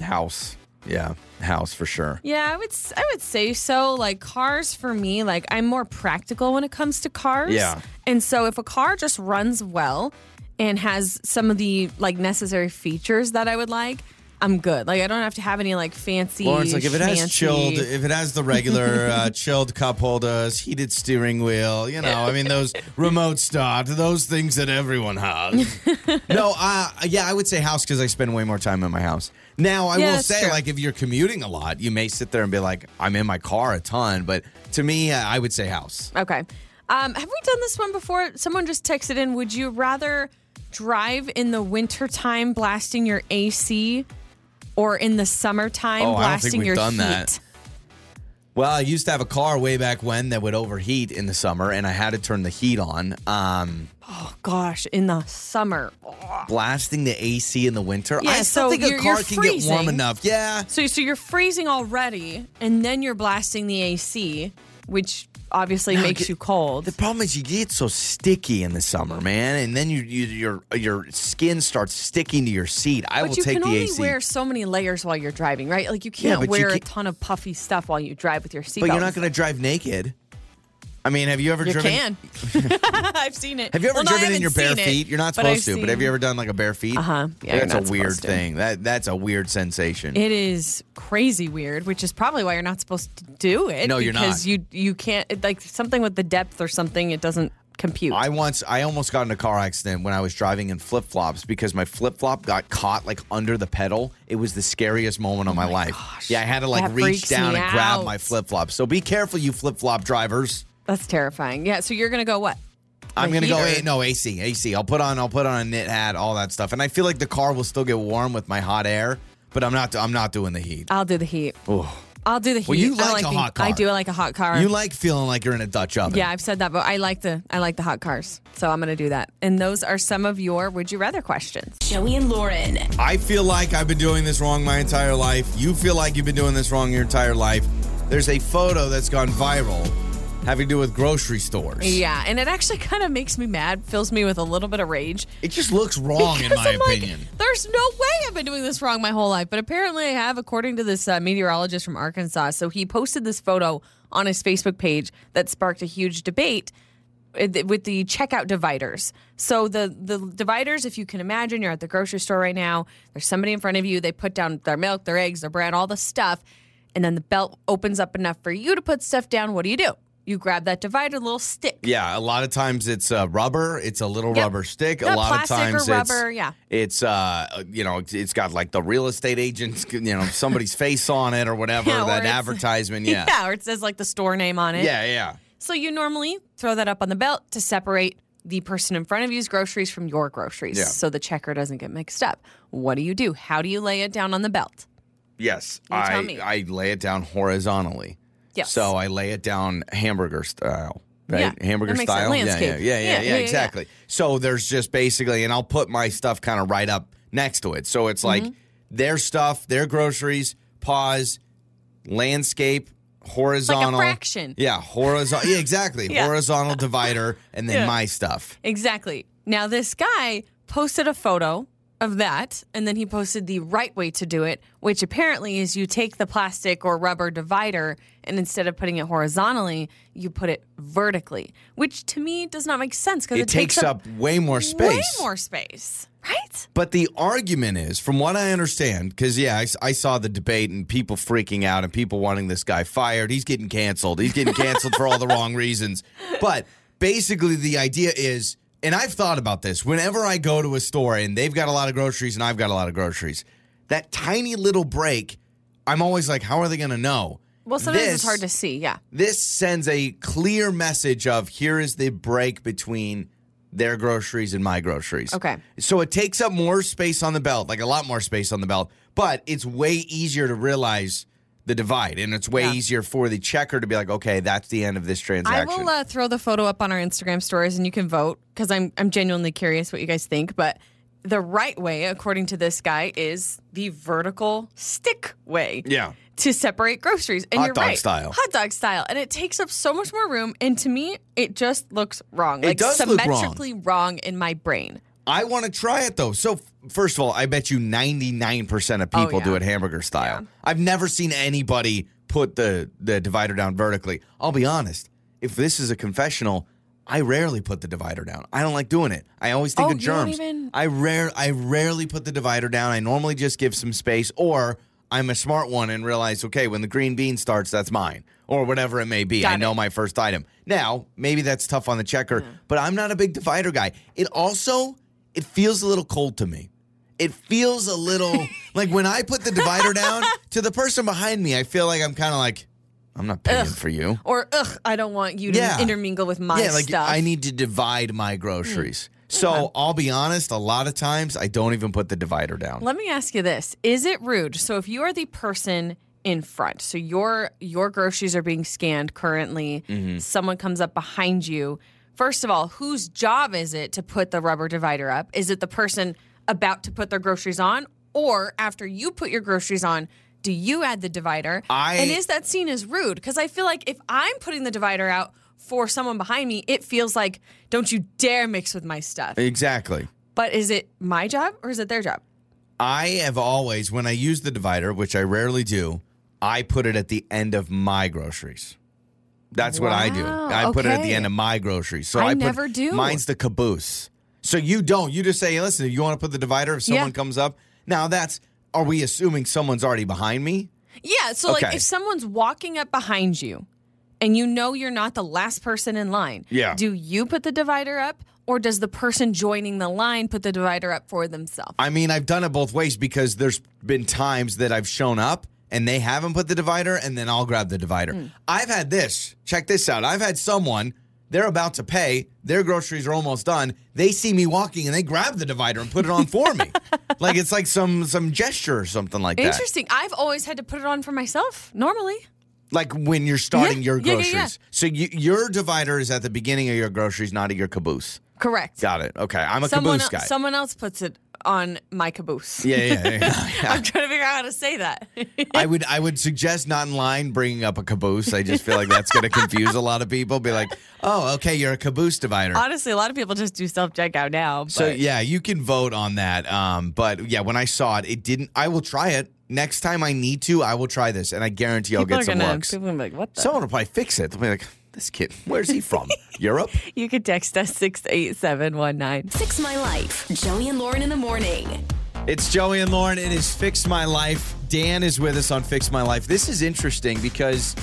house. Yeah, house for sure. Yeah, I would I would say so. Like cars for me, like I'm more practical when it comes to cars. Yeah. And so if a car just runs well and has some of the like necessary features that I would like, I'm good. Like I don't have to have any like fancy Lawrence, like if it has chilled, if it has the regular uh, (laughs) chilled cup holders, heated steering wheel, you know, I mean those (laughs) remote start, those things that everyone has. (laughs) no, uh, yeah, I would say house because I spend way more time in my house. Now I Yeah, will that's say, true. like if you're commuting a lot, you may sit there and be like, I'm in my car a ton, but to me, uh, I would say house. Okay. Um, have we done this one before? Someone just texted in. Would you rather drive in the wintertime blasting your AC or in the summertime Oh, I don't think blasting your done heat? that. Well, I used to have a car way back when that would overheat in the summer, and I had to turn the heat on. Um, Oh gosh, in the summer. blasting the AC in the winter. Yeah, I still so think a car can get warm enough. Yeah. So, so you're freezing already, and then you're blasting the AC, which obviously No, makes get- you cold. The problem is you get so sticky in the summer, man, and then you, you your your skin starts sticking to your seat. I but will you can only AC. wear so many layers while you're driving, right? Like you can't but you wear a ton of puffy stuff while you drive with your seatbelt. but you're not going to drive naked. I mean, have you ever You driven? can. (laughs) I've seen it. Have you ever Well, no, driven in your bare seen it, feet? You're not supposed to, but have you ever done like a bare feet? Uh-huh. Yeah, that's a weird to. thing. That that's a weird sensation. It is crazy weird, which is probably why you're not supposed to do it. No, you're not. because you you can't like something with the depth or something. It doesn't compute. I once, I almost got in a car accident when I was driving in flip flops because my flip flop got caught like under the pedal. It was the scariest moment of my, life. Yeah, I had to like reach down and grab my flip flop. So be careful, you flip flop drivers. That's terrifying. Yeah. So you're gonna go what? I'm gonna go. heater? A, no AC, AC. I'll put on. I'll put on a knit hat, all that stuff, and I feel like the car will still get warm with my hot air. But I'm not. I'm not doing the heat. I'll do the heat. Oh. I'll do the heat. Well, you I like a being- hot car. I do like a hot car. You like feeling like you're in a Dutch oven. Yeah, I've said that, but I like the I like the hot cars, so I'm gonna do that. And those are some of your would you rather questions. Joey and Lauren. I feel like I've been doing this wrong my entire life. You feel like you've been doing this wrong your entire life. There's a photo that's gone viral having to do with grocery stores. Yeah, and it actually kind of makes me mad, fills me with a little bit of rage. It just looks wrong in my I'm like, opinion. There's no way I've been doing this wrong my whole life, but apparently I have, according to this uh, meteorologist from Arkansas. So he posted this photo on his Facebook page that sparked a huge debate uh, with the checkout dividers. So the the dividers, if you can imagine, you're at the grocery store right now. There's somebody in front of you. They put down their milk, their eggs, their bread, all the stuff, and then the belt opens up enough for you to put stuff down. What do you do? You grab that divider, little stick. Yeah, a lot of times it's uh, rubber. It's a little Yep. rubber stick. Yeah, a lot of or times rubber, it's yeah. it's uh you know it's- it's got like the real estate agent's (laughs) you know somebody's face on it or whatever Yeah, that it's- advertisement. (laughs) Yeah. or it says like the store name on it. yeah, yeah. So you normally throw that up on the belt to separate the person in front of you's groceries from your groceries Yeah. so the checker doesn't get mixed up. What do you do? How do you lay it down on the belt? Yes, You tell I me. I lay it down horizontally. Yes. So I lay it down hamburger style. Right? Yeah, hamburger that makes sense. style. Yeah, yeah, yeah, yeah, Yeah, exactly. So there's just basically, and I'll put my stuff kind of right up next to it. So it's like Mm-hmm. their stuff, their groceries, pause, landscape, horizontal. fraction. Yeah, horizontal. yeah, exactly. (laughs) Yeah. Horizontal divider, and then Yeah. my stuff. Exactly. Now, this guy posted a photo of that, and then he posted the right way to do it, which apparently is you take the plastic or rubber divider, and instead of putting it horizontally, you put it vertically, which to me does not make sense because It, it, takes up way more space. way more space, right? But the argument is, from what I understand, because yeah, I saw the debate and people freaking out and people wanting this guy fired. He's getting canceled. He's getting canceled for all the wrong reasons. But basically, the idea is, and I've thought about this. Whenever I go to a store and they've got a lot of groceries and I've got a lot of groceries, that tiny little break, I'm always like, how are they going to know? Well, sometimes This- it's hard to see. Yeah. this sends a clear message of here is the break between their groceries and my groceries. Okay. So it takes up more space on the belt, like a lot more space on the belt, but it's way easier to realize the divide and it's way Yeah. easier for the checker to be like, okay, that's the end of this transaction I will uh, throw the photo up on our Instagram stories, and you can vote because I'm I'm genuinely curious what you guys think. But the right way, according to this guy, is the vertical stick way. yeah. To separate groceries, and Hot you're dog right, style. hot dog style, and it takes up so much more room. And to me, it just looks wrong, It like does look wrong. symmetrically wrong in my brain. I want to try it though. So, first of all, I bet you 99% of oh, people Oh, yeah. do it hamburger style. I've never seen anybody put the, the divider down vertically. I'll be honest. If this is a confessional, I rarely put the divider down. I don't like doing it. I always think Oh, of you don't germs. even- I rare I rarely put the divider down. I normally just give some space or I'm a smart one and realize, okay, when the green bean starts, that's mine. Or whatever it may be. Got I know my first item. Now, maybe that's tough on the checker, but I'm not a big divider guy. It also it feels a little cold to me. It feels a little (laughs) like when I put the divider down to the person behind me, I feel like I'm kind of like, I'm not paying Ugh. for you. Or ugh, I don't want you to Yeah. intermingle with my yeah, like stuff. I need to divide my groceries. So I'll be honest, a lot of times I don't even put the divider down. Let me ask you this: Is it rude? So if you are the person in front, so your your groceries are being scanned currently, Mm-hmm. someone comes up behind you. First of all, whose job is it to put the rubber divider up? Is it the person about to put their groceries on, or after you put your groceries on? Do you add the divider? I- and is that seen as rude? Because I feel like if I'm putting the divider out for someone behind me, it feels like, don't you dare mix with my stuff. Exactly. But is it my job or is it their job? I have always, when I use the divider, which I rarely do, I put it at the end of my groceries. That's what I do. Wow, I put it at the end of my groceries. So I I, put, never do. Mine's the caboose. So you don't. You just say, listen, if you want to put the divider if someone Yeah. comes up. Now that's, are we assuming someone's already behind me? Yeah. So, like, if someone's walking up behind you and you know you're not the last person in line, Yeah. do you put the divider up or does the person joining the line put the divider up for themselves? I mean, I've done it both ways because there's been times that I've shown up and they haven't put the divider, and then I'll grab the divider. Hmm. I've had this. Check this out. I've had someone, they're about to pay, their groceries are almost done. They see me walking and they grab the divider and put it on for me. (laughs) like it's like some some gesture or something like that. Interesting. I've always had to put it on for myself normally. Like when you're starting Yeah, your yeah, yeah, groceries. yeah. So you, your divider is at the beginning of your groceries, not at your caboose. Correct. Got it. Okay. I'm a someone, caboose el- guy. someone else puts it on my caboose. yeah, yeah, yeah. (laughs) yeah. I'm trying to figure out how to say that. I would I would suggest not in line bringing up a caboose. I just feel like that's going to confuse a lot of people. Be like, oh, okay, you're a caboose divider. Honestly, a lot of people just do self checkout now. But So yeah, you can vote on that. Um, but yeah, when I saw it, it didn't. I will try it next time I need to. I will try this, and I guarantee I'll people get some gonna, looks. people are gonna be like, what the? Someone will probably fix it. They'll be like, this kid, where's he from? (laughs) Europe? you could text us 68719. Fix My Life. Joey and Lauren in the morning. It's Joey and Lauren. It is Fix My Life. Dan is with us on Fix My Life. This is interesting because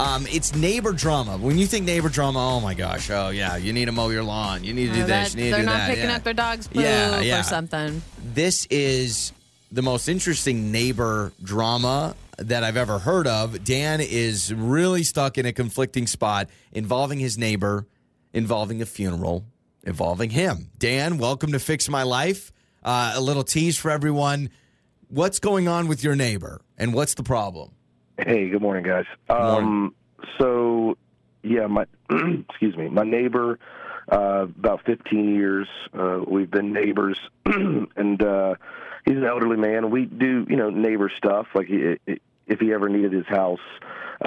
um, it's neighbor drama. When you think neighbor drama, oh my gosh, oh yeah, you need to mow your lawn. You need to do Uh, this. You need to they're do not that. picking yeah. up their dog's poop Yeah, yeah. or something. This is the most interesting neighbor drama that I've ever heard of. Dan is really stuck in a conflicting spot involving his neighbor, involving a funeral, involving him. Dan, welcome to Fix My Life. Uh, a little tease for everyone. What's going on with your neighbor and what's the problem? Hey, good morning, guys. morning. Um, so, yeah, my (clears throat) excuse me, my neighbor, uh, about 15 years. Uh, we've been neighbors, (clears throat) and uh, he's an elderly man. We do, you know, neighbor stuff. Like he, if he ever needed his house,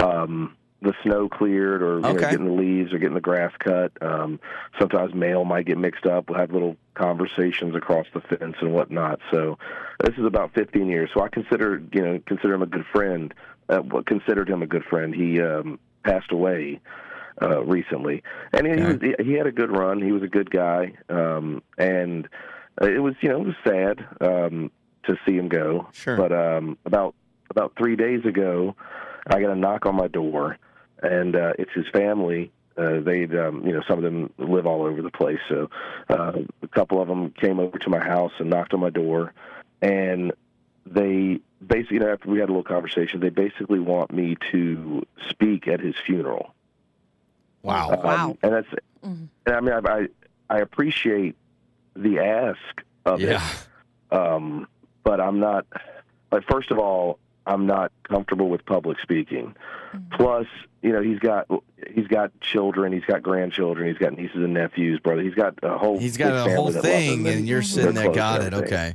um, the snow cleared, or you know, getting the leaves or getting the grass cut. Um, sometimes mail might get mixed up. We'll have little conversations across the fence and whatnot. So, this is about 15 years. So I consider, you know, consider him a good friend. Uh, considered him a good friend. He um, passed away uh, recently, and he, was, he he had a good run. He was a good guy, um, and uh, it was, you know, it was sad um, to see him go. Sure. But um, about about three days ago, I got a knock on my door, and uh, it's his family. Uh, they'd, um, you know, some of them live all over the place. So uh, a couple of them came over to my house and knocked on my door, and they basically, you know, after we had a little conversation, they basically want me to speak at his funeral. Wow. Um, Wow. and that's, and I mean, I, I, I appreciate the ask of Yeah. it, um, but I'm not. Like, first of all, I'm not comfortable with public speaking. Plus, you know, he's got he's got children, he's got grandchildren, he's got nieces and nephews, brother. He's got a whole. He's got a whole that love him, thing, and you're sitting there. Got it. Okay.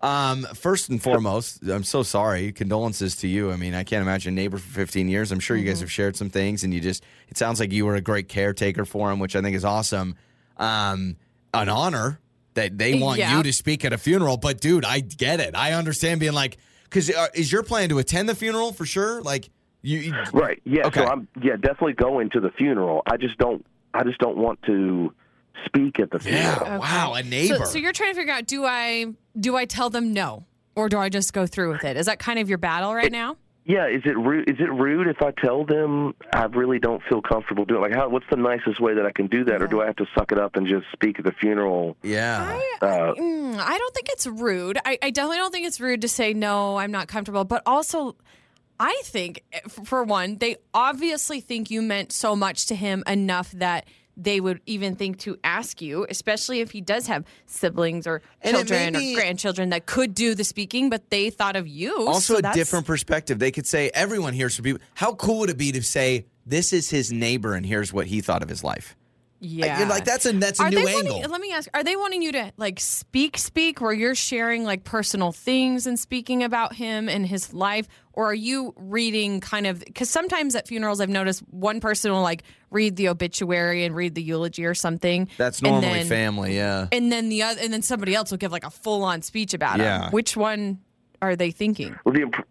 Um, first and foremost, I'm so sorry. Condolences to you. I mean, I can't imagine a neighbor for 15 years. I'm sure you Mm-hmm. guys have shared some things, and you just, it sounds like you were a great caretaker for him, which I think is awesome. Um, an honor that they want Yeah. you to speak at a funeral. But, dude, I get it. I understand being like, because uh, is your plan to attend the funeral for sure? Like, you, you Right. Yeah. Okay. So I'm yeah definitely going to the funeral. I just don't I just don't want to speak at the funeral. yeah, funeral. wow, a neighbor. So, so you're trying to figure out do I do I tell them no or do I just go through with it? Is that kind of your battle right now? Yeah. Is it rude? Is it rude if I tell them I really don't feel comfortable doing? Like, how? What's the nicest way that I can do that, or do I have to suck it up and just speak at the funeral? yeah. Uh, Mm, I don't think it's rude. I, I definitely don't think it's rude to say no. I'm not comfortable, but also. I think, eh, for one, they obviously think you meant so much to him enough that they would even think to ask you, especially if he does have siblings or And children be- or grandchildren that could do the speaking, but they thought of you. Also, so a different perspective. They could say, everyone hears from people. How cool would it be to say, this is his neighbor and here's what he thought of his life? Yeah, You're like, that's a, that's a Are new angle. wanting, let me ask: Are they wanting you to like speak, speak, where you're sharing like personal things and speaking about him and his life, or are you reading kind of? Because sometimes at funerals, I've noticed one person will like read the obituary and read the eulogy or something. that's and normally then- family, yeah. And then the other, and then somebody else will give like a full on speech about Yeah. him. Which one are they thinking? Well, the imp-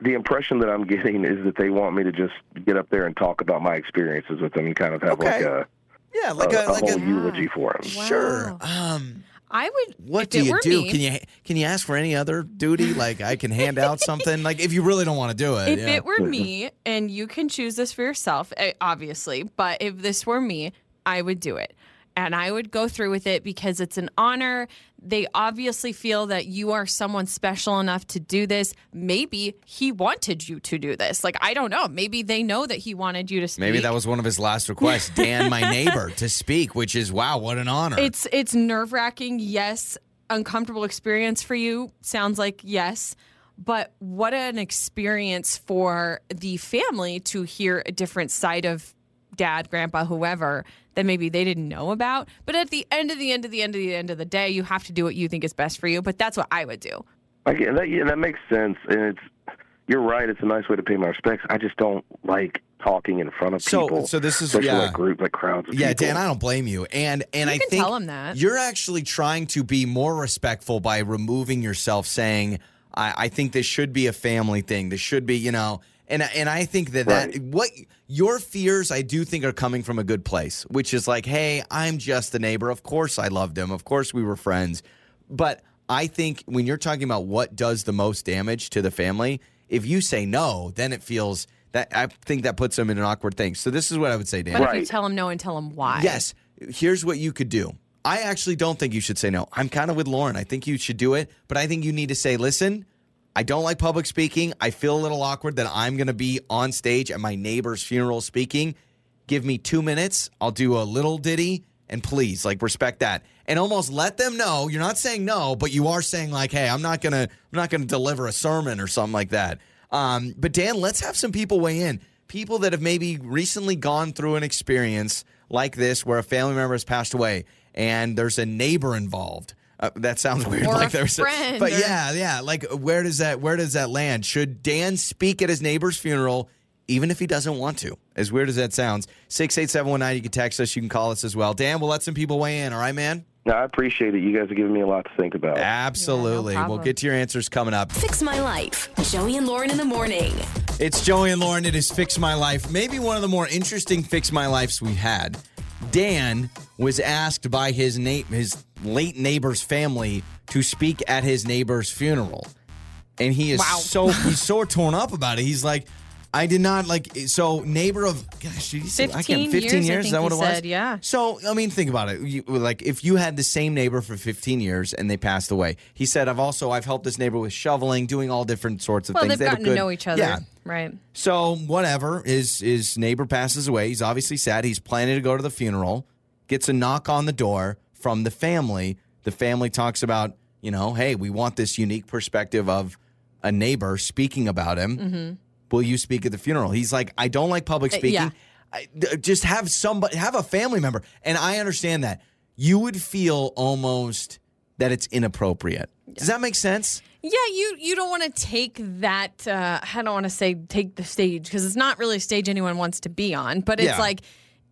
the impression that I'm (laughs) getting is that they want me to just get up there and talk about my experiences with them and kind of have like a Yeah, like a, a, like whole a, eulogy for him. sure. Um, I would. what do you do? Me, Can you can you ask for any other duty? Like I can hand out something. Like if you really don't want to do it. If yeah. it were me, and you can choose this for yourself, eh, obviously, but if this were me, I would do it. And I would go through with it because it's an honor. They obviously feel that you are someone special enough to do this. Maybe he wanted you to do this. Like, I don't know. Maybe they know that he wanted you to speak. Maybe that was one of his last requests, (laughs) Dan, my neighbor, to speak, which is wow, what an honor. It's it's nerve wracking. Yes, uncomfortable experience for you. Sounds like yes, but what an experience for the family to hear a different side of dad, grandpa, whoever that maybe they didn't know about. But at the end of the end of the end of the end of the day, you have to do what you think is best for you. But that's what I would do. I get that. Yeah, that makes sense, and it's you're right. It's a nice way to pay my respects. I just don't like talking in front of So- people. so this is- especially yeah. like group, like crowds. Of yeah, people. Dan, I don't blame you. And and You I can think tell him that. you're actually trying to be more respectful by removing yourself, saying, I, I think this should be a family thing. This should be, you know, and and I think that that what your fears, I do think, are coming from a good place, which is like, hey, I'm just a neighbor. Of course, I loved him. Of course, we were friends. But I think when you're talking about what does the most damage to the family, if you say no, then it feels that I think that puts them in an awkward thing. So this is what I would say, Dan. But if you tell him no and tell him why, Yes. Here's what you could do. I actually don't think you should say no. I'm kind of with Lauren. I think you should do it, but I think you need to say, listen, I don't like public speaking. I feel a little awkward that I'm going to be on stage at my neighbor's funeral speaking. Give me two minutes. I'll do a little ditty and please, like, respect that. And almost let them know you're not saying no, but you are saying, like, hey, I'm not to, I'm not to deliver a sermon or something like that. Um, but Dan, let's have some people weigh in. People that have maybe recently gone through an experience like this where a family member has passed away and there's a neighbor involved. Uh, that sounds (laughs) weird. Or a like there's friend, but or- yeah, yeah. Like where does that where does that land? Should Dan speak at his neighbor's funeral, even if he doesn't want to? As weird as that sounds, six eight seven one nine. You can text us. You can call us as well. Dan, we'll let some people weigh in. All right, man. No, I appreciate it. You guys are giving me a lot to think about. Absolutely. we'll get to your answers coming up. Fix My Life. Joey and Lauren in the morning. It's Joey and Lauren. It is Fix My Life. Maybe one of the more interesting Fix My Lives we've had. Dan was asked by his na- his late neighbor's family to speak at his neighbor's funeral, and he is Wow. so he's so torn up about it. He's like, I did not like so neighbor of gosh, did he say I 15 can't, 15 years, years? I is that what he it was? said, yeah. So I mean, think about it. You, like if you had the same neighbor for 15 years and they passed away, he said, I've also I've helped this neighbor with shoveling, doing all different sorts of Well, things. they've They gotten to know each other, Yeah. right? So whatever, his his neighbor passes away. He's obviously sad. He's planning to go to the funeral. Gets a knock on the door from the family. The family talks about, you know, hey, we want this unique perspective of a neighbor speaking about him. Mm-hmm. Will you speak at the funeral? He's like, I don't like public Uh, speaking. yeah. I, just have somebody, have a family member, and I understand that. You would feel almost that it's inappropriate. Does that make sense? Yeah, you you don't want to take that. Uh, I don't want to say take the stage because it's not really a stage anyone wants to be on. But it's Yeah. like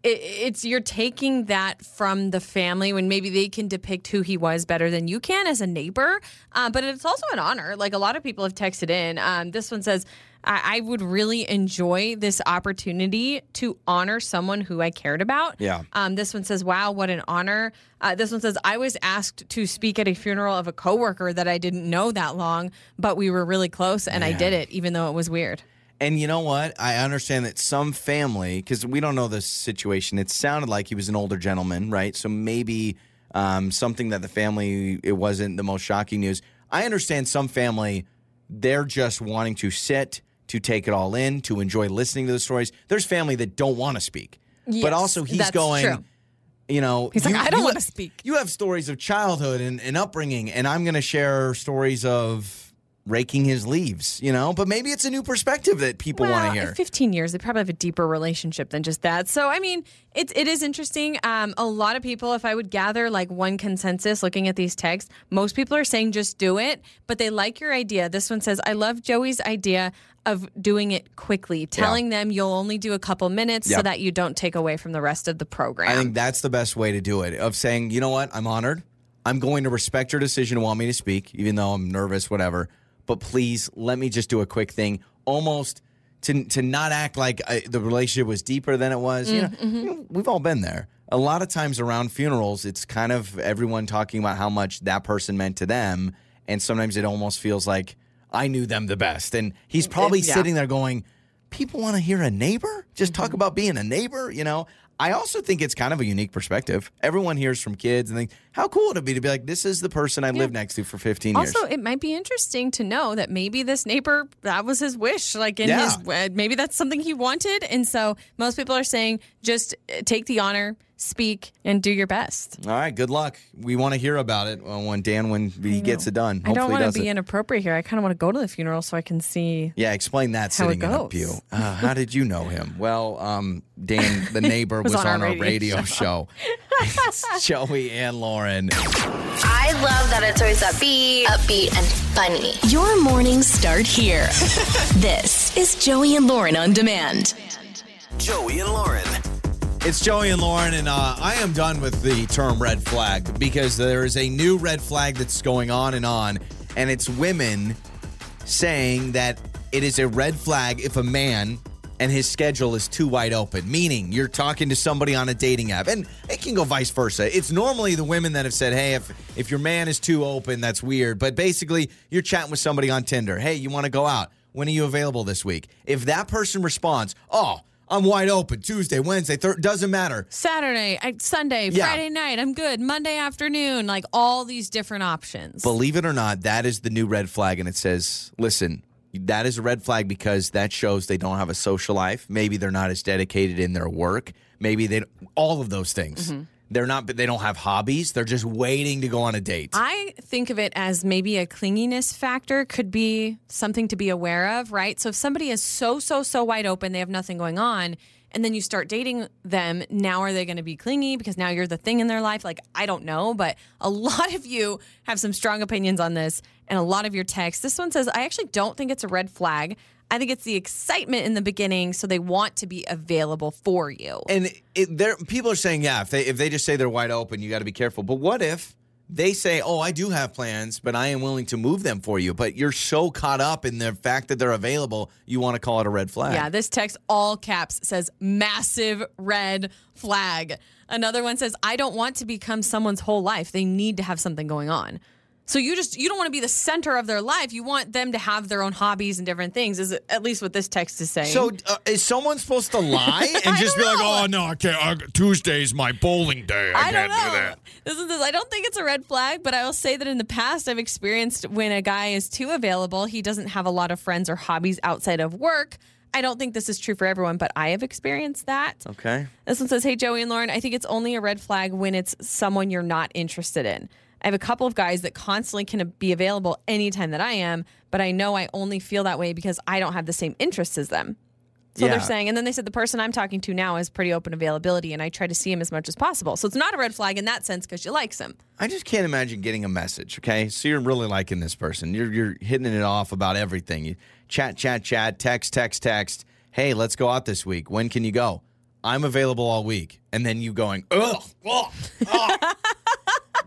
it, it's you're taking that from the family when maybe they can depict who he was better than you can as a neighbor. Uh, but it's also an honor. Like a lot of people have texted in. Um, this one says. I I would really enjoy this opportunity to honor someone who I cared about. Yeah. Um, this one says, "Wow, what an honor." Uh, this one says, "I was asked to speak at a funeral of a coworker that I didn't know that long, but we were really close, and I did it, even though it was weird." And you know what? I understand that some family, because we don't know the situation, it sounded like he was an older gentleman, right? So maybe um, something that the family, it wasn't the most shocking news. I understand some family, they're just wanting to sit to take it all in, to enjoy listening to the stories. There's family that don't want to speak. Yes, but also he's going, true. you know, He's like, "I don't wanna speak." You have stories of childhood and, and upbringing, and I'm going to share stories of raking his leaves, you know, but maybe it's a new perspective that people want to hear. 15 years, they probably have a deeper relationship than just that. So, I mean, it, it is interesting. Um, a lot of people, if I would gather like one consensus looking at these texts, most people are saying just do it, but they like your idea. This one says, I love Joey's idea of doing it quickly, telling them you'll only do a couple minutes so that you don't take away from the rest of the program. I think that's the best way to do it. Of saying, you know what, I'm honored. I'm going to respect your decision to want me to speak, even though I'm nervous, whatever. But please let me just do a quick thing, almost to to not act like I, the relationship was deeper than it was. You, know, mm, mm-hmm. you know, we've all been there. A lot of times around funerals, it's kind of everyone talking about how much that person meant to them, and sometimes it almost feels like I knew them the best. And he's mm, probably yeah. sitting there going, people want to hear a neighbor just talk mm-hmm. about being a neighbor you know i also think it's kind of a unique perspective. Everyone hears from kids and think how cool would it be to be like this is the person i lived next to for 15 years. Also, it might be interesting to know that maybe this neighbor that was his wish, like in Yeah. his maybe that's something he wanted, and so most people are saying just uh, take the honor, speak, and do your best. all right good luck we want to hear about it uh, when dan when he gets it done I don't want to be it. inappropriate here. I kind of want to go to the funeral so I can see. yeah explain that How sitting in a pew uh, how did you know him well um dan the (laughs) neighbor was, Was on, on our our radio radio show It's (laughs) (laughs) joey and lauren I love that it's always upbeat, upbeat, and funny. Your mornings start here. this is Joey and Lauren on demand. Joey and Lauren. It's Joey and Lauren, and uh, I am done with the term red flag because there is a new red flag that's going on and on, and it's women saying that it is a red flag if a man and his schedule is too wide open, meaning you're talking to somebody on a dating app, and it can go vice versa. It's normally the women that have said, "Hey, if if your man is too open, that's weird." But basically, you're chatting with somebody on Tinder. Hey, you want to go out? When are you available this week? If that person responds, "Oh, I'm wide open Tuesday, Wednesday, Thursday, doesn't matter." Saturday, I, Sunday, Yeah. Friday night, I'm good. Monday afternoon, like all these different options. Believe it or not, that is the new red flag, and it says, "Listen." That is a red flag because that shows they don't have a social life. Maybe they're not as dedicated in their work. Maybe they all of those things. Mm-hmm. They're not. They don't have hobbies. They're just waiting to go on a date. I think of it as maybe a clinginess factor could be something to be aware of, right? So if somebody is so, so, so wide open, they have nothing going on, and then you start dating them, now are they going to be clingy because now you're the thing in their life? Like, I don't know, but a (laughs) lot of you have some strong opinions on this and a lot of your texts. This one says, I actually don't think it's a red flag. I think it's the excitement in the beginning, so they want to be available for you. and it, people are saying, yeah, if they if they just say they're wide open, you got to be careful. But what if they say, oh, I do have plans, but I am willing to move them for you. But you're so caught up in the fact that they're available, you want to call it a red flag. Yeah, this text all caps says massive red flag. Another one says I don't want to become someone's whole life. They need to have something going on. So you just you don't want to be the center of their life. You want them to have their own hobbies and different things. Is at least what this text is saying. So uh, is someone supposed to lie (laughs) and just be don't like, "Oh no, I can't. I, Tuesday's my bowling day. I, I don't can't know. do that." This is this. I don't think it's a red flag, but I will say that in the past, I've experienced when a guy is too available, he doesn't have a lot of friends or hobbies outside of work. I don't think this is true for everyone, but I have experienced that. Okay. This one says, Hey, Joey and Lauren, I think it's only a red flag when it's someone you're not interested in. I have a couple of guys that constantly can be available anytime that I am, but I know I only feel that way because I don't have the same interests as them. So Yeah. they're saying, and then they said the person I'm talking to now has pretty open availability, and I try to see him as much as possible. So it's not a red flag in that sense because she likes him. I just can't imagine getting a message. Okay, so you're really liking this person. You're you're hitting it off about everything. You chat, chat, chat, text, text, text. Hey, let's go out this week. When can you go? I'm available all week. And then you going, ugh, ugh, ugh. (laughs)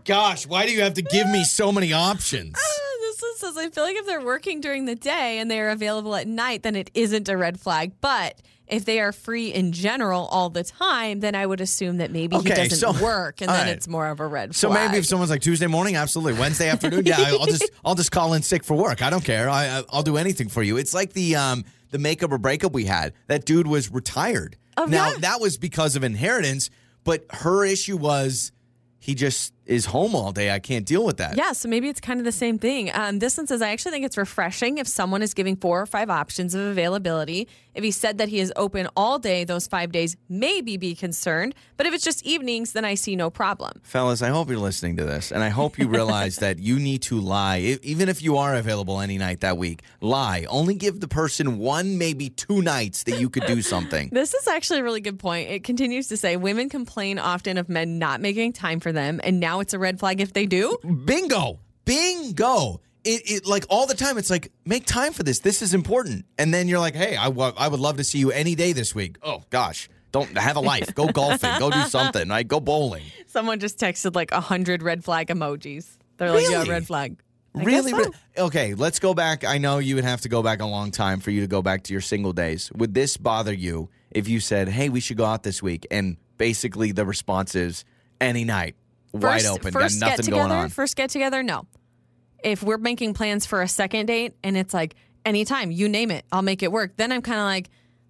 gosh, why do you have to give me so many options? This one says, I feel like if they're working during the day and they are available at night, then it isn't a red flag. But if they are free in general all the time, then I would assume that maybe Okay, he doesn't so- work, and all then right. it's more of a red flag. So flag. maybe if someone's like Tuesday morning, absolutely. Wednesday afternoon, yeah, I'll just I'll just call in sick for work. I don't care. I, I I'll do anything for you. It's like the um the makeup or breakup we had. That dude was retired. Oh, now yeah. that was because of inheritance, but her issue was he just is home all day. I can't deal with that. Yeah, so maybe it's kind of the same thing. Um, this one says, I actually think it's refreshing if someone is giving four or five options of availability. If he said that he is open all day those five days, maybe be concerned. But if it's just evenings, then I see no problem. Fellas, I hope you're listening to this, and I hope you realize that you need to lie, even if you are available any night that week. Lie. Only give the person one, maybe two nights that you could do something. (laughs) This is actually a really good point. It continues to say women complain often of men not making time for them, and now it's a red flag if they do. Bingo, bingo. It, it like all the time. It's like make time for this. This is important. And then you're like, hey, I I would love to see you any day this week. Oh gosh, don't have a life. Go golfing. Go do something. Right? Go bowling. Someone just texted like a hundred red flag emojis. They're like, yeah, red flag. I Really? so. Okay, let's go back. I know you would have to go back a long time for you to go back to your single days. Would this bother you if you said, "Hey, we should go out this week," and basically the response is any night, wide First- open, got first nothing get together, going on. First get together, no. If we're making plans for a second date and it's like anytime, you name it, I'll make it work. Then I'm kind of like,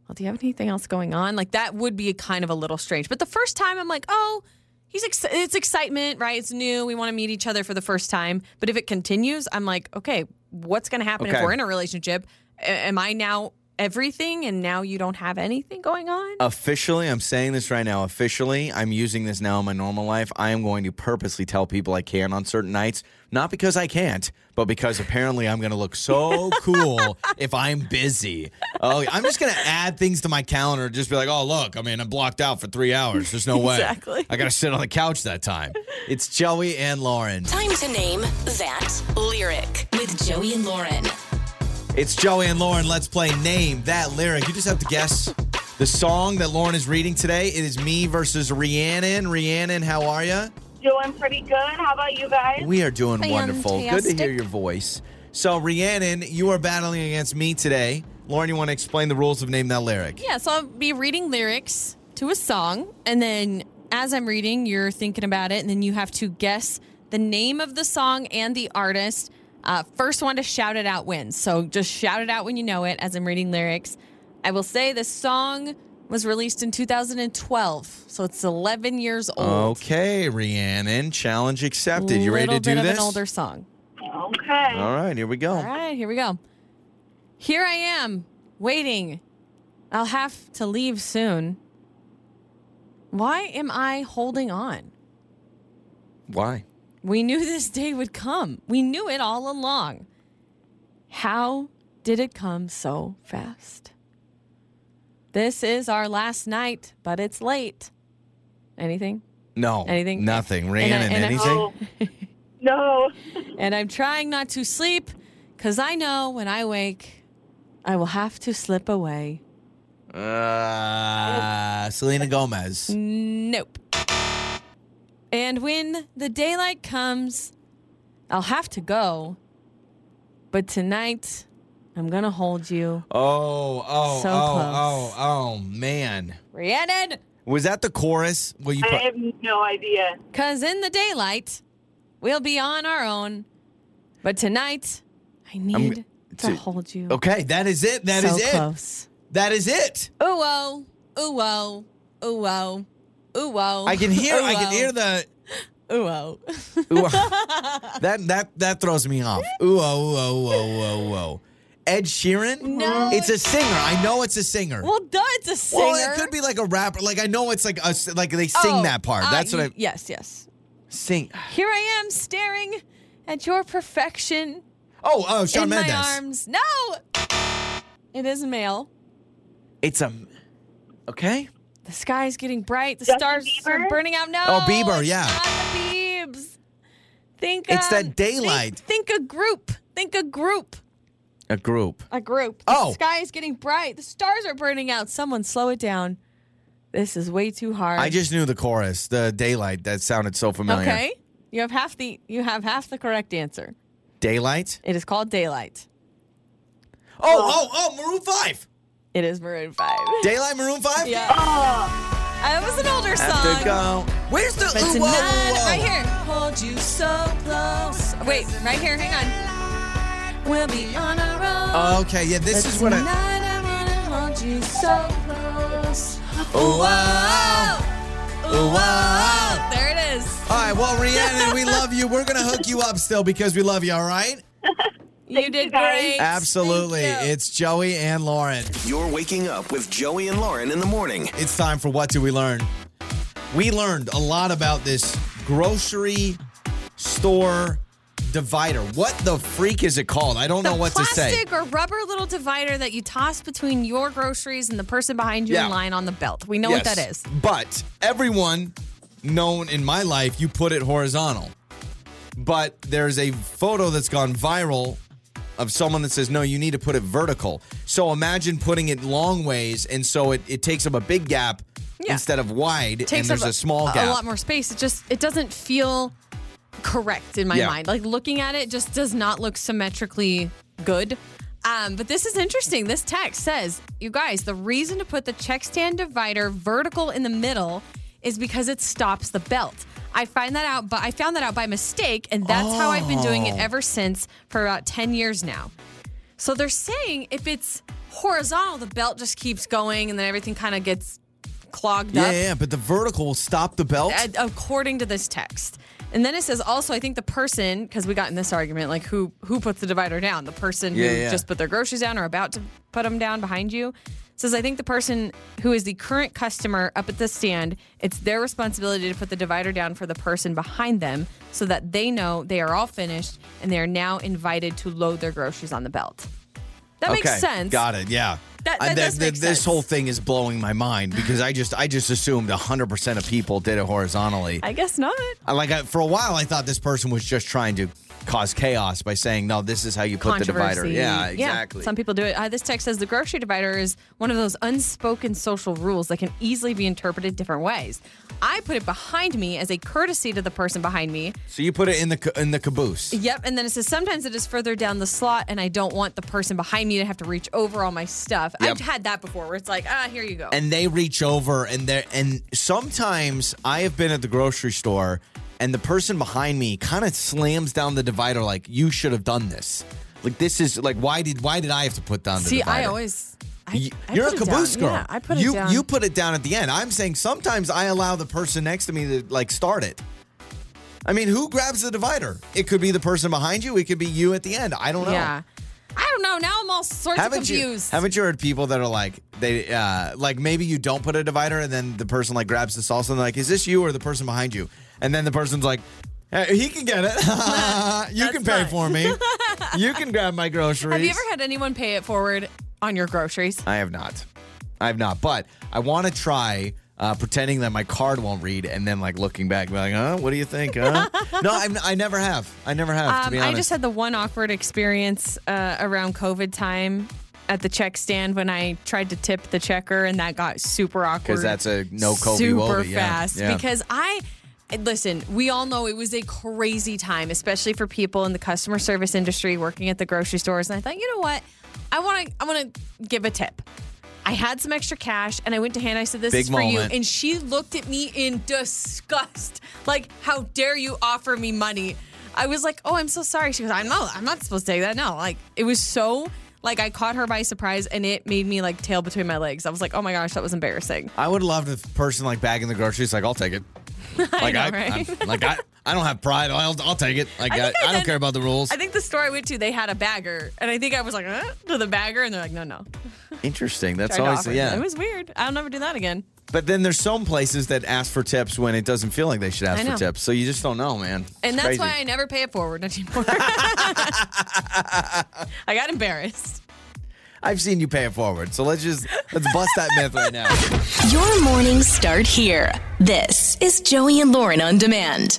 well, do you have anything else going on? Like that would be kind of a little strange. But the first time, I'm like, oh, he's ex- it's excitement, right? It's new. We want to meet each other for the first time. But if it continues, I'm like, okay, what's going to happen Okay. if we're in a relationship? A- am I now everything and now you don't have anything going on? Officially, I'm saying this right now. Officially, I'm using this now in my normal life. I am going to purposely tell people I can on certain nights, not because I can't, but because apparently I'm going to look so (laughs) cool if I'm busy. Oh, I'm just going to add things to my calendar. Just be like, oh, look, I mean, I'm blocked out for three hours. There's no way. Exactly. I got to sit on the couch that time. It's Joey and Lauren. Time to name that lyric with Joey and Lauren. It's Joey and Lauren. Let's play Name That Lyric. You just have to guess the song that Lauren is reading today. It is me versus Rhiannon. Rhiannon, how are you? Doing pretty good. How about you guys? We are doing wonderful. Good to hear your voice. So, Rhiannon, you are battling against me today. Lauren, you want to explain the rules of Name That Lyric? Yeah, so I'll be reading lyrics to a song, and then as I'm reading, you're thinking about it, and then you have to guess the name of the song and the artist. Uh, first one to shout it out wins. So just shout it out when you know it as I'm reading lyrics. I will say this song was released in 2012, so it's 11 years old. Okay, Rhiannon. Challenge accepted. You ready to Little do bit this? of an older song. Okay. All right, here we go. All right, here we go. Here I am, waiting. I'll have to leave soon. Why am I holding on? Why? We knew (laughs) this day would come. We knew it all along. How did it come so fast? This is our last night, but it's late. Anything? No. Anything? Nothing. And I- Rhiannon, and anything? Oh, no. (laughs) (laughs) And I'm trying not to sleep because I know when I wake, I will have to slip away. Uh, Selena Gomez. Nope. And when the daylight comes, I'll have to go. But tonight, I'm going to hold you. Oh, oh, So oh, oh close. oh, oh, man. Rhiannon, Was that the chorus? Well, you I have no idea. because in the daylight, we'll be on our own. But tonight, I need to, to- hold you. Okay, that is it. That so is it. close. That is it. Ooh, oh, ooh, oh, ooh, oh, ooh, wow. I can hear. Ooh, I can oh, hear the. (laughs) Ooh, wow. Ooh, (laughs) that that that throws me off. Ooh, oh, ooh, oh, ooh, oh, ooh, oh. Ed Sheeran. No. it's a singer. I know it's a singer. Well, duh, it's a singer. Well, it could be like a rapper. Like I know it's like a like they sing Oh, that part. uh, That's what I Yes, yes. sing. Here I am staring at your perfection Oh, oh, Shawn in Mendes. my arms. No, it is male. It's a. Okay. The sky is getting bright. The Justin stars are burning out. No, Oh, Bieber, it's yeah. not the Biebs. Think It's that daylight. Think, think a group. Think a group. A group. A group. The Oh. sky is getting bright. The stars are burning out. Someone slow it down. This is way too hard. I just knew the chorus, the daylight. That sounded so familiar. okay. You have half the you have half the correct answer. Daylight. It is called daylight. Oh, oh, oh, Maroon Five. It is Maroon Five. Daylight, Maroon Five. Yeah, ah. Oh, it was an older Have song. to go. Where's the? But ooh, whoa, whoa, whoa. right here, hold you so close. Wait, right here, hang on. We'll be on our own. Okay, yeah, this But is what I. tonight I wanna hold you so close. Oh, wow. Ooh, Oh, wow. There it is. All right, well, Rhiannon, we love you. We're going to hook you up still because we love you, all right? (laughs) You did guys. great. Absolutely. It's Joey and Lauren. You're waking up with Joey and Lauren in the morning. It's time for What Do We Learn? We learned a lot about this grocery store divider. What the freak is it called? I don't the know what to say. plastic or rubber little divider that you toss between your groceries and the person behind you Yeah. in line on the belt. We know what that is. But everyone known in my life, you put it horizontal. But there's a photo that's gone viral of someone that says, no, you need to put it vertical. So imagine putting it long ways, and so it, it takes up a big gap Yeah. instead of wide, and takes there's up a small gap. a lot more space. It just it doesn't feel correct in my Yeah. mind. Like looking at it just does not look symmetrically good. Um, but this is interesting. This text says, you guys, the reason to put the check stand divider vertical in the middle is because it stops the belt. I find that out, but I found that out by mistake, and that's how I've been doing it Oh. ever since for about 10 years now. So they're saying if it's horizontal, the belt just keeps going and then everything kind of gets clogged yeah, up yeah, yeah, but the vertical will stop the belt. according to this text. And then it says also, I think the person, because we got in this argument, like who who puts the divider down? The person Yeah, who yeah. just put their groceries down or about to put them down behind you. Says I think the person who is the current customer up at the stand, it's their responsibility to put the divider down for the person behind them, so that they know they are all finished and they are now invited to load their groceries on the belt. That okay, makes sense. Got it. Yeah. That- Uh, that does make this sense. whole thing is blowing my mind because I just I just assumed 100% of people did it horizontally. I guess not. I like I, for a while I thought this person was just trying to cause chaos by saying no this is how you put the divider. Yeah, exactly. some people do it. Uh, this text says the grocery divider is one of those unspoken social rules that can easily be interpreted different ways. I put it behind me as a courtesy to the person behind me. so you put it in the in the caboose. Yep, and then it says sometimes it is further down the slot, and I don't want the person behind me to have to reach over all my stuff. Yep. I've had that before, where it's like, ah, here you go. and they reach over and they and sometimes I have been at the grocery store and the person behind me kind of slams down the divider like you should have done this. Like this is like why did why did I have to put down the See, divider? I always. I, You're a caboose girl. Yeah, I put you, it down. You put it down at the end. I'm saying sometimes I allow the person next to me to like start it. I mean, who grabs the divider? It could be the person behind you. It could be you at the end. I don't know. Yeah. I don't know. Now I'm all sorts Haven't of you confused. haven't you heard people that are like they uh like maybe you don't put a divider and then the person like grabs the salsa and they're like is this you or the person behind you and then the person's like hey, he can get it (laughs) you can pay fine. for me (laughs) you can grab my groceries Have you ever had anyone pay it forward on your groceries? I have not. I have not. But I want to try uh, pretending that my card won't read and then like looking back, be like, huh? What do you think? Huh? (laughs) no, I'm, I never have. I never have, to Um, be I just had the one awkward experience uh, around COVID time at the check stand when I tried to tip the checker, and that got super awkward. Because that's a no Kobe super Wobe, yeah, fast. yeah. Because I listen, we all know it was a crazy time, especially for people in the customer service industry working at the grocery stores. And I thought, you know what, I want to, I want to give a tip. I had some extra cash and I went to Hannah. I said, This Big is for moment. you. And she looked at me in disgust. Like, how dare you offer me money? I was like, Oh, I'm so sorry. She goes, I'm not, I'm not supposed to take that. No. Like, it was so, like, I caught her by surprise and it made me, like, tail between my legs. I was like, Oh my gosh, that was embarrassing. I would love the person like bagging the groceries. Like, I'll take it. (laughs) Like know, I, right? I'm- like I, I don't have pride. I'll, I'll take it. Like I, think I I, don't did- care about the rules. I think the store I went to, they had a bagger. And I think I was like, huh? To the bagger. And they're like, No, no. Interesting. That's Tried always yeah. It was weird. I'll never do that again. but then there's some places that ask for tips when it doesn't feel like they should ask for tips. So you just don't know, man. And It's that's crazy. why I never pay it forward anymore. (laughs) (laughs) I got embarrassed. I've seen you pay it forward. So let's just let's bust that myth right now. Your mornings start here. This is Joey and Lauren on demand.